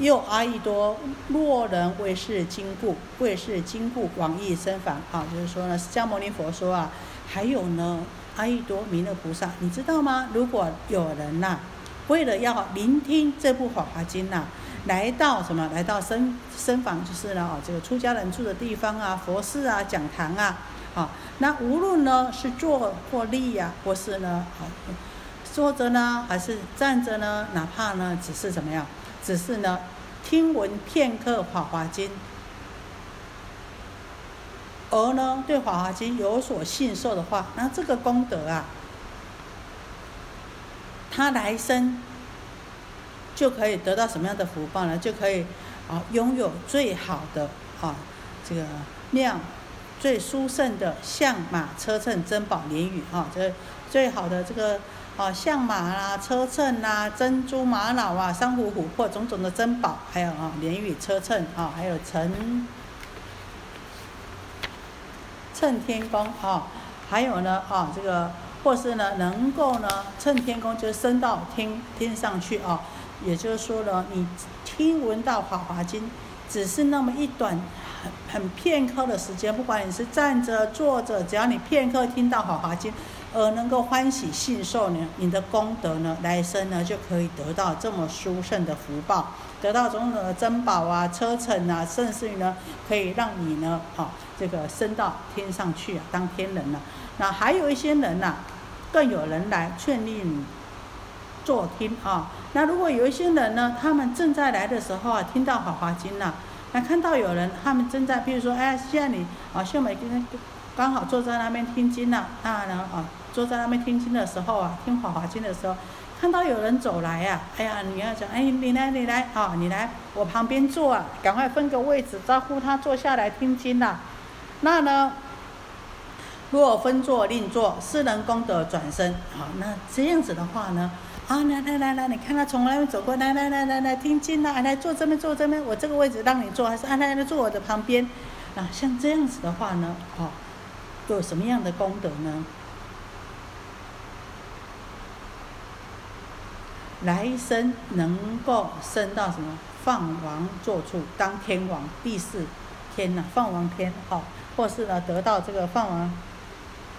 又阿逸多，若人为是经故，为是经故往诣身访，啊，就是说呢，释迦牟尼佛说啊，还有呢，阿逸多弥勒菩萨，你知道吗？如果有人呐。为了要聆听这部《法华经》呐，来到什么？来到僧僧房，就是呢，哦，这个出家人住的地方啊，佛寺啊，讲堂啊，好，那无论呢是坐或立呀，或是呢，好，坐着呢，还是站着呢，哪怕呢，只是怎么样，只是呢，听闻片刻《法华经》，而呢，对《法华经》有所信受的话，那这个功德啊。他来生就可以得到什么样的福报呢？就可以啊，拥有最好的啊，这个量最殊胜的象马车乘珍宝莲语啊，这最好的这个啊象马啦、车乘啦、珍珠玛瑙啊、珊瑚琥珀种种的珍宝，还有啊莲语车乘啊，还有乘乘天宫啊，还有呢啊这个。或是呢，能够呢，趁天宫就升到天天上去啊，也就是说呢，你听闻到《法华经》，只是那么一短很很片刻的时间，不管你是站着坐着，只要你片刻听到《法华经》，而能够欢喜信受呢，你的功德呢，来生呢就可以得到这么殊胜的福报，得到种种的珍宝啊、车乘啊，甚至于呢，可以让你呢，啊，这个升到天上去啊，当天人了。那还有一些人呐，更有人来劝令你坐听啊。那如果有一些人呢，他们正在来的时候啊，听到《法华经》了，那看到有人他们正在，比如说，哎，现在你啊，秀美今天刚好坐在那边听经了，那呢啊，坐在那边听经的时候啊，听《法华经》的时候，看到有人走来呀，哎呀，你要讲，哎，你来，你来啊，你来我旁边坐啊，赶快分个位置，招呼他坐下来听经了，那呢？若分坐另坐，是人功德转身。好，那这样子的话呢？啊，来来来来，你看他从那边走过来，来来来来听经啊，来坐这边坐这边，我这个位置让你坐，还是啊来来坐我的旁边？啊，像这样子的话呢，哦，有什么样的功德呢？来生能够升到什么放王坐处，当天王第四天呐，放王天，好，或是呢得到这个放王。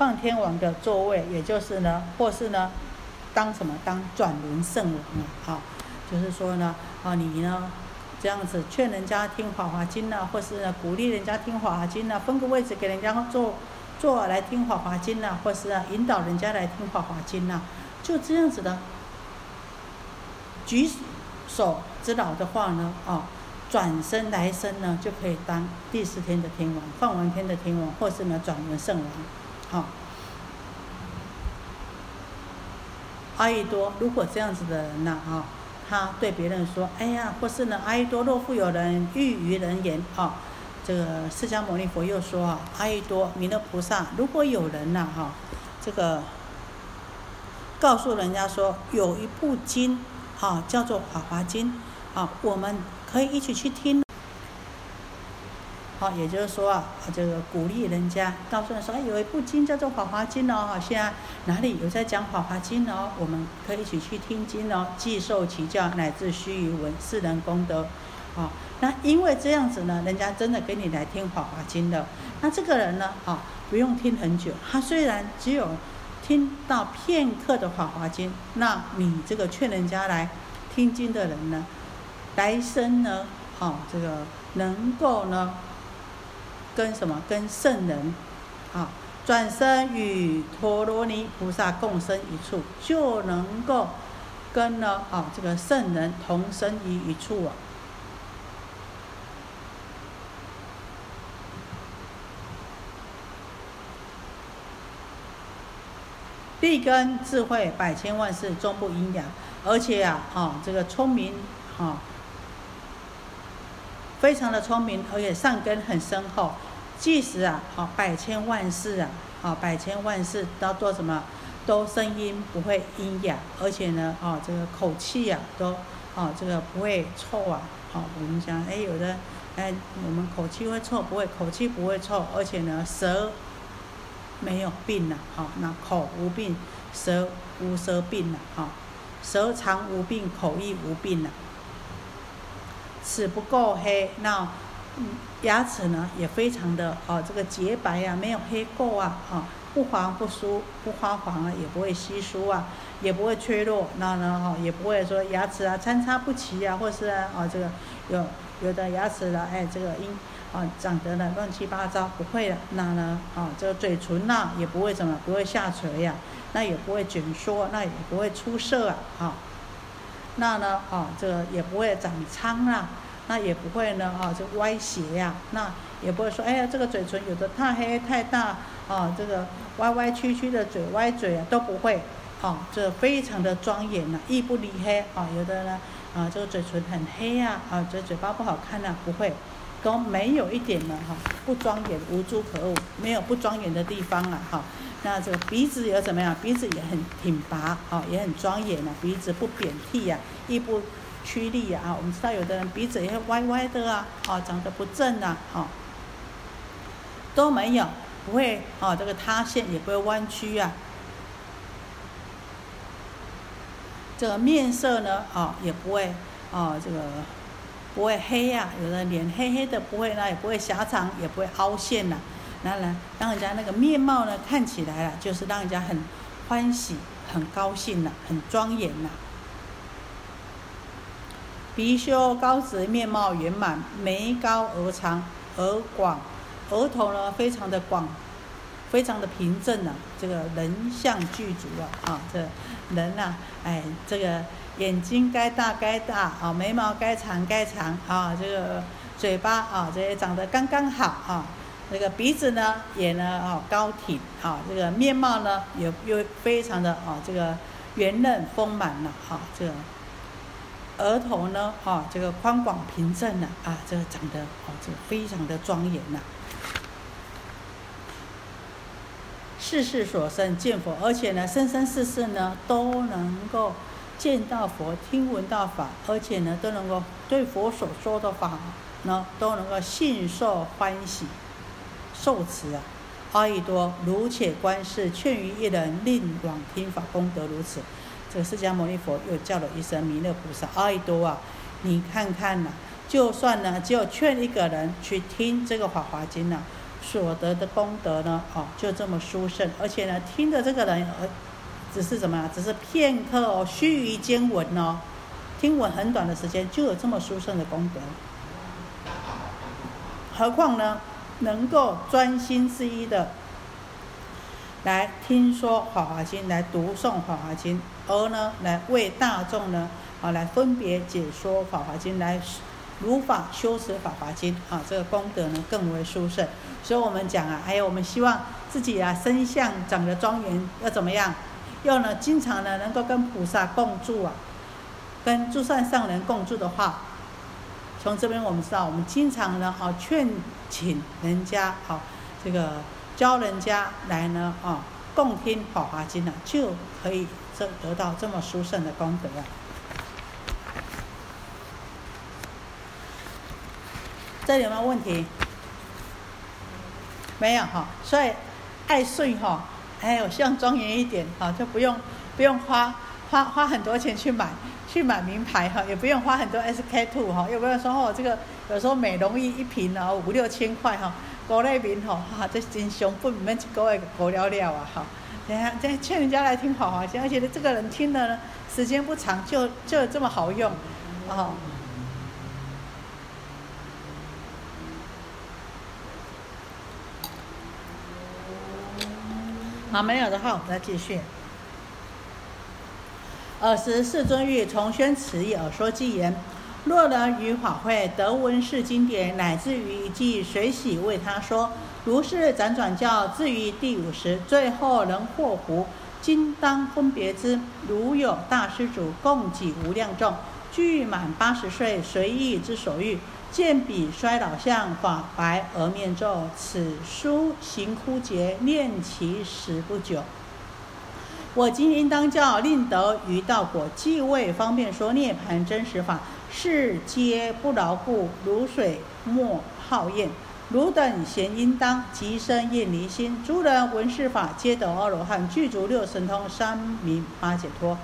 放天王的座位，也就是呢，或是呢，当什么当转轮圣王啊？就是说呢，啊，你呢这样子劝人家听法华经呢，或是呢鼓励人家听法华经呢，分个位置给人家坐坐来听法华经呢，或是呢引导人家来听法华经呢，就这样子的举手之劳的话呢，啊，转身来生呢就可以当第四天的天王，放完天的天王，或是呢转轮圣王。好，阿逸多，如果这样子的人呢，啊，他对别人说，哎呀，或是呢，阿逸多若复有人欲于人言，啊，这个释迦牟尼佛又说啊，阿逸多弥勒菩萨，如果有人呐哈，这个告诉人家说有一部经啊叫做《法华经》啊，我们可以一起去听。也就是说啊，这个鼓励人家，告诉人说，哎，有一部经叫做《法华经》哦，哈，现在哪里有在讲《法华经》哦？我们可以一起去听经哦，既受其教，乃至须臾闻，是人功德。啊，那因为这样子呢，人家真的跟你来听《法华经》的，那这个人呢，啊，不用听很久，他虽然只有听到片刻的《法华经》，那你这个劝人家来听经的人呢，来生呢，啊，这个能够呢。跟什么？跟圣人，啊，转身与陀罗尼菩萨共生一处，就能够跟呢啊这个圣人同生于一处啊。立根智慧百千万世终不阴阳，而且啊啊这个聪明啊。非常的聪明，而且善根很深厚。即使啊，好百千万世啊，好百千万世都做什么？都声音不会阴哑，而且呢，哦，这个口气呀，都哦，这个不会臭啊。好，我们讲，哎，有的，哎，我们口气会臭，不会，口气不会臭，而且呢，舌没有病了。好，那口无病，舌无舌病了。好，舌长无病，口亦无病了。齿不够黑，那牙齿呢也非常的哦，这个洁白呀，没有黑垢啊，啊，不黄不疏，不发黄啊，也不会稀疏啊，也不会缺落，那呢哈，也不会说牙齿啊参差不齐啊，或是啊这个有有的牙齿呢，哎这个因啊长得呢乱七八糟，不会的，那呢啊这个嘴唇呐也不会怎么不会下垂呀，那也不会卷缩，那也不会出色啊，哈。那呢，啊，这个也不会长疮啊，那也不会呢，啊，就歪斜呀，那也不会说，哎呀，这个嘴唇有的太黑太大，啊，这个歪歪曲曲的嘴歪嘴啊，都不会，啊，这非常的庄严呐，亦不离黑，啊，有的呢，啊，这个嘴唇很黑呀，啊，这嘴巴不好看呐，不会，都没有一点呢，哈，不庄严，无诸可恶，没有不庄严的地方啊，哈。那这个鼻子也怎么样？鼻子也很挺拔，啊，也很庄严啊。鼻子不扁剃呀，亦不曲立呀，啊。我们知道有的人鼻子也歪歪的啊，啊，长得不正啊，啊，都没有，不会，啊，这个塌陷也不会弯曲啊。这个面色呢，啊，也不会，啊，这个不会黑呀。有的脸黑黑的，不会呢，也不会狭长，也不会凹陷呐。然后呢，让人家那个面貌呢看起来啊，就是让人家很欢喜、很高兴呐，很庄严呐。鼻修高直，面貌圆满，眉高额长，额广，额头呢非常的广，非常的平正呐。这个人相具足啊，啊，这人呐，哎，这个眼睛该大该大啊，眉毛该长该长啊，这个嘴巴啊，这些长得刚刚好啊。这个鼻子呢，也呢，哦，高挺，啊，这个面貌呢，也又非常的，哦，这个圆润丰满了，哈，这个额头呢，哈，这个宽广平正了，啊，这个长得，哦，这个非常的庄严呐。世世所生见佛，而且呢，生生世世呢，都能够见到佛，听闻到法，而且呢，都能够对佛所说的法呢，都能够信受欢喜。受持啊，阿逸多如且观世，劝于一人，令往听法，功德如此。这个释迦牟尼佛又叫了一声弥勒菩萨，阿逸多啊，你看看呐，就算呢，只有劝一个人去听这个法华经呢，所得的功德呢，哦，就这么殊胜。而且呢，听的这个人，呃，只是什么？只是片刻哦，须臾间闻哦，听闻很短的时间，就有这么殊胜的功德。何况呢？能够专心致意的来听说《法华经》，来读诵《法华经》，而呢，来为大众呢，啊，来分别解说《法华经》，来如法修持《法华经》，啊，这个功德呢更为殊胜。所以我们讲啊，还有我们希望自己啊，身相长得庄严，要怎么样？要呢，经常呢，能够跟菩萨共住啊，跟诸善上人共住的话。从这边我们知道，我们经常呢，啊，劝请人家，啊，这个教人家来呢，啊，共听《法华经》呢，就可以这得到这么殊胜的功德啊。这有没有问题？没有哈，所以爱睡哈，哎，我希望庄严一点哈，就不用不用花花花很多钱去买。去买名牌哈，也不用花很多 SK two 哈，也不用说哦？这个有时候美容仪一瓶哦五六千块哈，国内名哈，哈这真凶，不免一个月过了了啊哈。等下再劝人家来听好华经，而且，这个人听了呢，时间不长就就这么好用，哦。好，没有的话，我们再继续。尔时世尊欲重宣此意而说偈言：若人于法会得闻是经典，乃至于即随喜为他说。如是辗转教，至于第五十，最后能获福。今当分别之。如有大施主，供给无量众，具满八十岁，随意之所欲，见彼衰老相，法白而面皱，此书行枯竭，念其时不久。我今应当教令得于道果，即为方便说涅盘真实法，是皆不牢固，如水莫好厌。汝等贤应当即生厌离心。诸人闻是法，皆得阿罗汉，具足六神通，三明八解脱。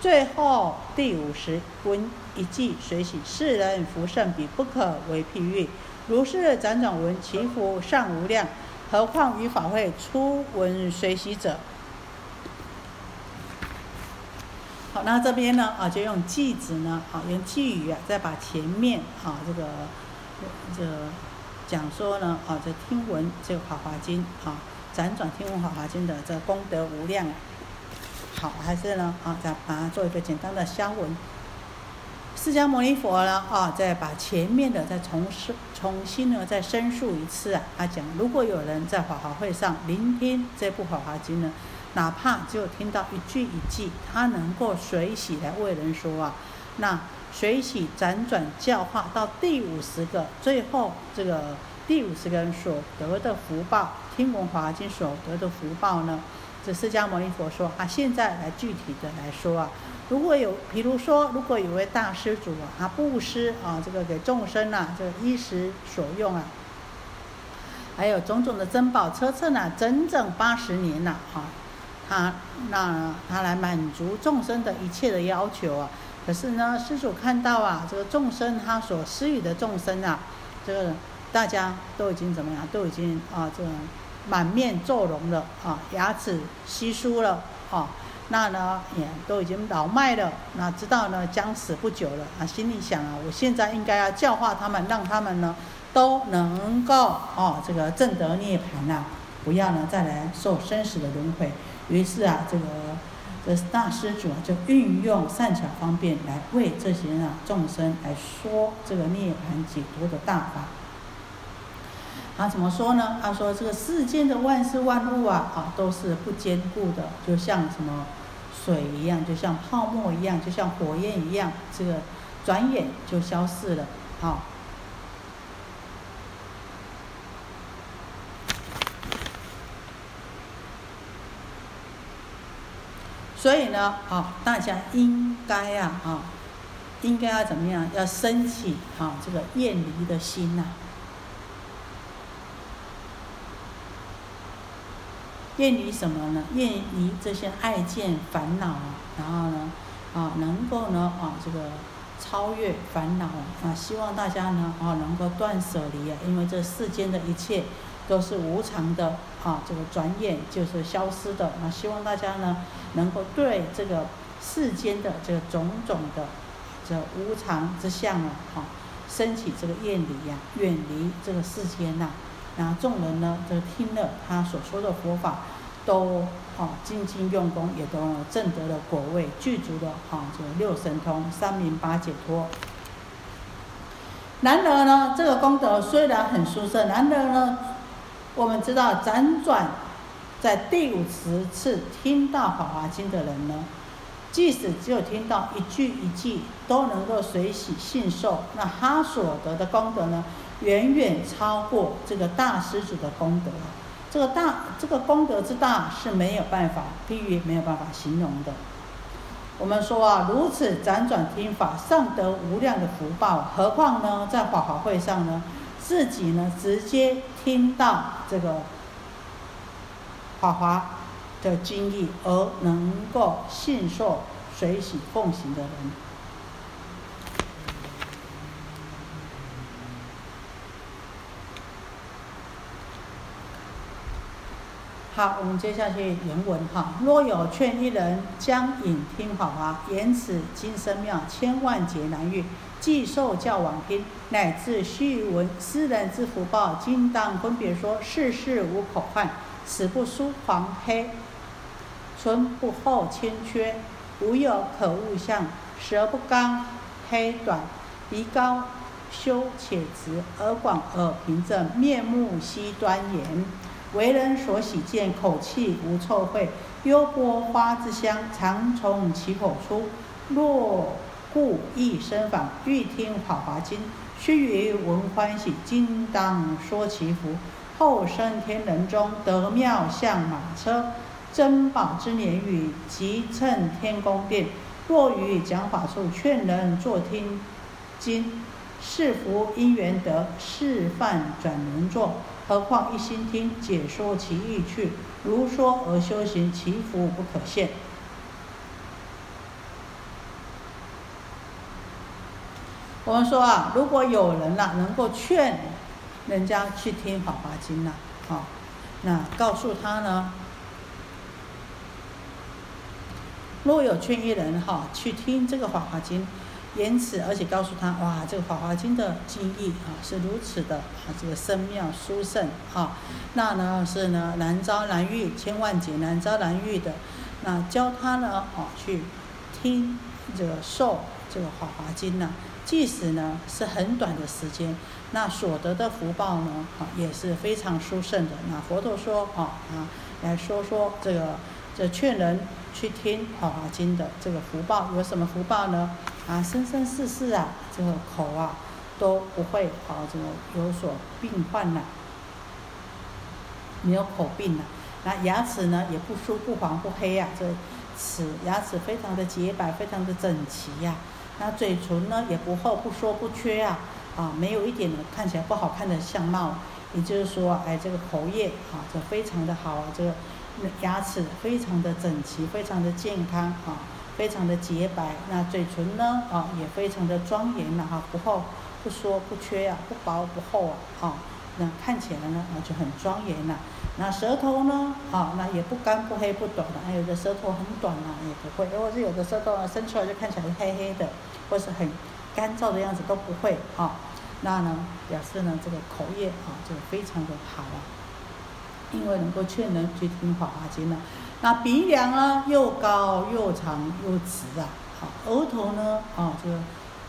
最后第五十闻一记随喜，世人福甚彼，不可为譬喻。如是辗转闻，其福尚无量，何况于法会初闻随喜者？好，那这边呢啊，就用句子呢，啊，用句语啊，再把前面啊这个这讲说呢啊，这听闻这个《法华经》啊，辗转听闻《法华经》的这功德无量啊。好，还是呢啊，再把它做一个简单的消文。释迦牟尼佛呢啊，再把前面的再重申重新呢再申述一次啊，他讲如果有人在法华会上聆听这部《法华经》呢。哪怕只有听到一句一句，他能够随喜来为人说啊，那随喜辗转教化到第五十个，最后这个第五十个人所得的福报，听闻华经所得的福报呢？这释迦牟尼佛说啊，现在来具体的来说啊，如果有，比如说，如果有位大施主啊，他布施啊，这个给众生呐，这个衣食所用啊，还有种种的珍宝车车呢，整整八十年了啊。他那他来满足众生的一切的要求啊，可是呢，施主看到啊，这个众生他所施予的众生啊，这个大家都已经怎么样，都已经啊，这个满面皱容了啊，牙齿稀疏了啊，那呢也都已经老迈了，那知道呢将死不久了啊，心里想啊，我现在应该要教化他们，让他们呢都能够哦，这个正得涅槃呐，不要呢再来受生死的轮回。于是啊，这个这大施主啊，就运用善巧方便来为这些啊众生来说这个涅槃解脱的大法。他怎么说呢？他说：“这个世间的万事万物啊，啊都是不坚固的，就像什么水一样，就像泡沫一样，就像火焰一样，这个转眼就消逝了。”好。所以呢，啊，大家应该啊，啊，应该要怎么样？要升起啊，这个厌离的心呐。厌离什么呢？厌离这些爱见烦恼啊，然后呢，啊，能够呢，啊，这个超越烦恼啊，希望大家呢，啊，能够断舍离啊，因为这世间的一切。都是无常的啊，这个转眼就是消失的。那希望大家呢，能够对这个世间的这个种种的这无常之相啊，哈，升起这个厌离呀，远离这个世间呐。然后众人呢，都听了他所说的佛法，都啊精进用功，也都证得了果位，具足的啊这个六神通、三明八解脱。然而呢，这个功德虽然很殊胜，然而呢。我们知道，辗转在第五十次听到《法华经》的人呢，即使只有听到一句一句都能够随喜信受，那他所得的功德呢，远远超过这个大施主的功德。这个大这个功德之大是没有办法比喻、没有办法形容的。我们说啊，如此辗转听法，上得无量的福报，何况呢，在法华会上呢，自己呢直接听到这个华华的经历，而能够信受、随喜奉行的人。好，我们接下去原文哈。若有劝一人将引听好啊，言此金生妙，千万劫难遇，既受教往听，乃至须闻斯人之福报，今当分别说。世事无口患，此不疏黄黑，唇不厚欠缺，无有可恶相，舌不刚黑短，鼻高修且直，耳广耳平正，面目稀端严。为人所喜见，口气无臭秽，幽波花之香常从其口出。若故意生访，欲听《法华经》，须臾闻欢喜，今当说其福。后生天人中得妙相马车，珍宝之年语，即乘天宫殿。若于讲法处劝人坐听经，是福因缘得，示范转轮座。何况一心听解说其意趣，如说而修行，其福不可限。我们说啊，如果有人呐，能够劝人家去听《法华经》呐，啊，那告诉他呢，若有劝一人哈去听这个《法华经》。言此，而且告诉他，哇，这个《法华经》的经义啊，是如此的啊，这个深妙殊胜啊，那呢是呢难遭难遇，千万劫难遭难遇的，那教他呢，啊，去听这个受这个《法华经》呢，即使呢是很短的时间，那所得的福报呢，啊，也是非常殊胜的。那佛陀说，啊啊，来说说这个这劝人。去听《法华经》的这个福报有什么福报呢？啊，生生世世啊，这个口啊都不会啊，这个有所病患呐，没有口病呐。那牙齿呢也不疏不黄不黑呀，这齿牙齿非常的洁白，非常的整齐呀。那嘴唇呢也不厚不缩不缺呀，啊，没有一点看起来不好看的相貌。也就是说，哎，这个口业啊，这非常的好啊，这个。牙齿非常的整齐，非常的健康啊，非常的洁白。那嘴唇呢啊，也非常的庄严了哈，不厚不缩不缺啊，不薄不厚啊，啊，那看起来呢啊就很庄严了。那舌头呢啊，那也不干不黑不短的，还有的舌头很短啊，也不会。如果是有的舌头啊伸出来就看起来黑黑的，或是很干燥的样子都不会啊。那呢表示呢这个口业啊就非常的好啊。因为能够劝人去听《法华经》呢，那鼻梁呢又高又长又直啊，好，额头呢啊这个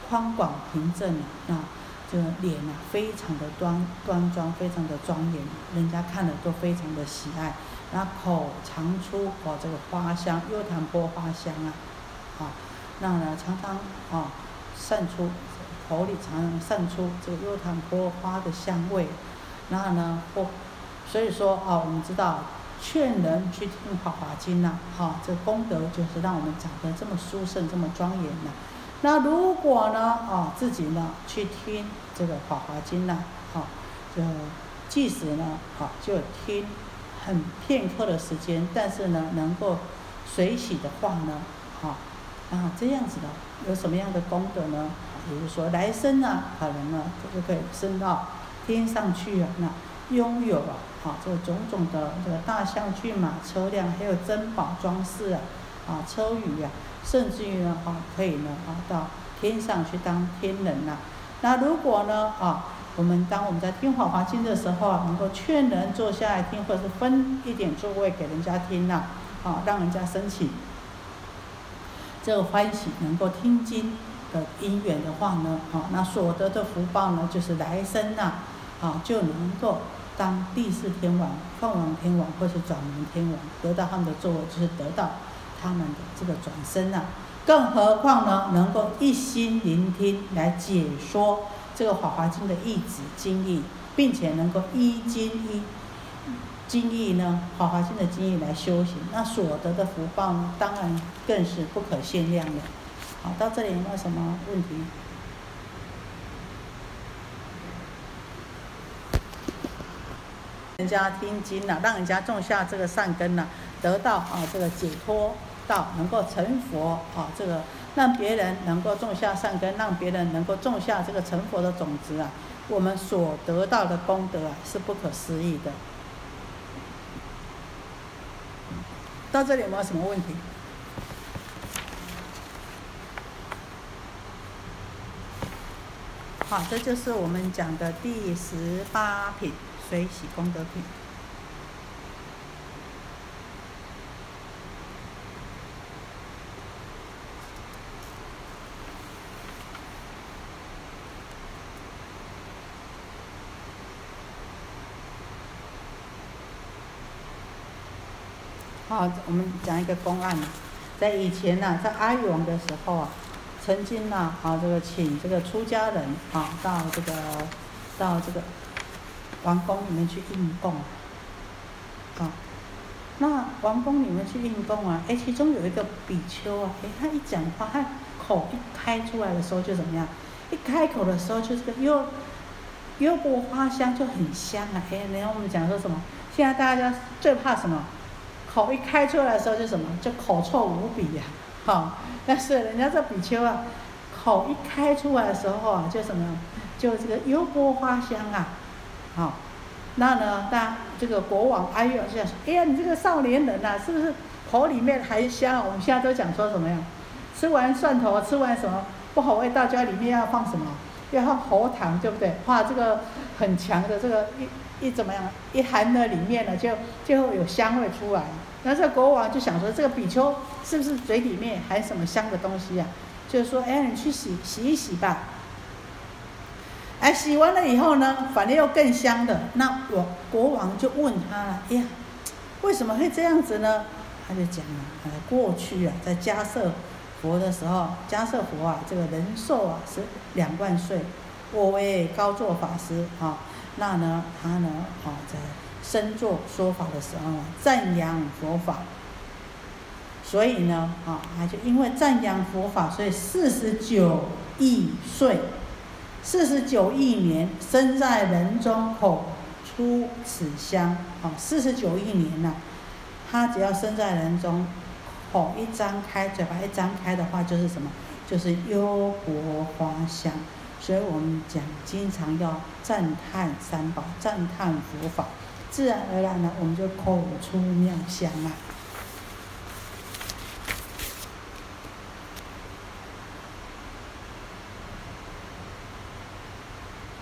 宽广平正啊，那这个脸啊非常的端端庄，非常的庄严，人家看了都非常的喜爱。那口常出哦这个花香，幽檀波花香啊，啊，那呢常常啊散出口里常常散出这个幽檀波花的香味，然后呢或。所以说啊，我们知道劝人去听《法华经》呐，哈，这功德就是让我们长得这么殊胜、这么庄严呐。那如果呢，啊，自己呢去听这个《法华经》呐，哈，就即使呢，啊，就听很片刻的时间，但是呢，能够随喜的话呢，啊，啊，这样子的有什么样的功德呢？比如说来生呢，可能呢，就可以升到天上去啊，那拥有啊。好，这种种的这个大象、骏马、车辆，还有珍宝装饰啊，啊，车舆呀，甚至于呢，啊，可以呢，啊，到天上去当天人呐。那如果呢，啊，我们当我们在听《法华经》的时候啊，能够劝人坐下来听，或者是分一点座位给人家听呐，啊，让人家升起这个欢喜，能够听经的因缘的话呢，啊，那所得的福报呢，就是来生呐，啊，就能够。当第四天王、凤王天王或是转轮天王得到他们的座位，就是得到他们的这个转身啊。更何况呢，能够一心聆听来解说这个《法华经》的义旨经义，并且能够依经依经义呢，《法华经》的经义来修行，那所得的福报呢，当然更是不可限量的。好，到这里有没有什么问题？人家听经了，让人家种下这个善根了，得到啊这个解脱。道能够成佛啊，这个让别人能够种下善根，让别人能够种下这个成佛的种子啊，我们所得到的功德啊是不可思议的。到这里有没有什么问题？好，这就是我们讲的第十八品水洗功德品。好，我们讲一个公案在以前呢，在阿育王的时候啊，曾经呢，啊，这个请这个出家人啊，到这个到这个王宫里面去应供，啊，那王宫里面去应供啊，哎，其中有一个比丘啊，哎，他一讲话，他口一开出来的时候就怎么样？一开口的时候就是个又又波花香就很香啊，哎，然后我们讲说什么？现在大家最怕什么？口一开出来的时候就什么，就口臭无比呀，好，但是人家这比丘啊，口一开出来的时候啊，就什么，就这个幽波花香啊，好，那呢，那这个国王哎呦就想说，哎呀，你这个少年人呐，是不是口里面还香？我们现在都讲说什么呀？吃完蒜头，吃完什么不好味道，家里面要放什么？要放喉糖，对不对？哇，这个很强的这个一。一怎么样？一含在里面呢，就就会有香味出来。那这国王就想说，这个比丘是不是嘴里面含什么香的东西呀？就是说，哎，你去洗洗一洗吧。哎，洗完了以后呢，反而又更香的。那我国王就问他了，哎呀，为什么会这样子呢？他就讲了，呃，过去啊，在迦舍佛的时候，迦舍佛啊，这个人寿啊是两万岁，我为高座法师啊。那呢，他呢，啊，在身作说法的时候呢，赞扬佛法，所以呢，啊，他就因为赞扬佛法，所以四十九亿岁，四十九亿年生在人中，口出此香，啊，四十九亿年呐，他只要生在人中，口一张开，嘴巴一张开的话，就是什么？就是幽国花香。所以我们讲，经常要赞叹三宝，赞叹佛法，自然而然呢，我们就口出妙香啊。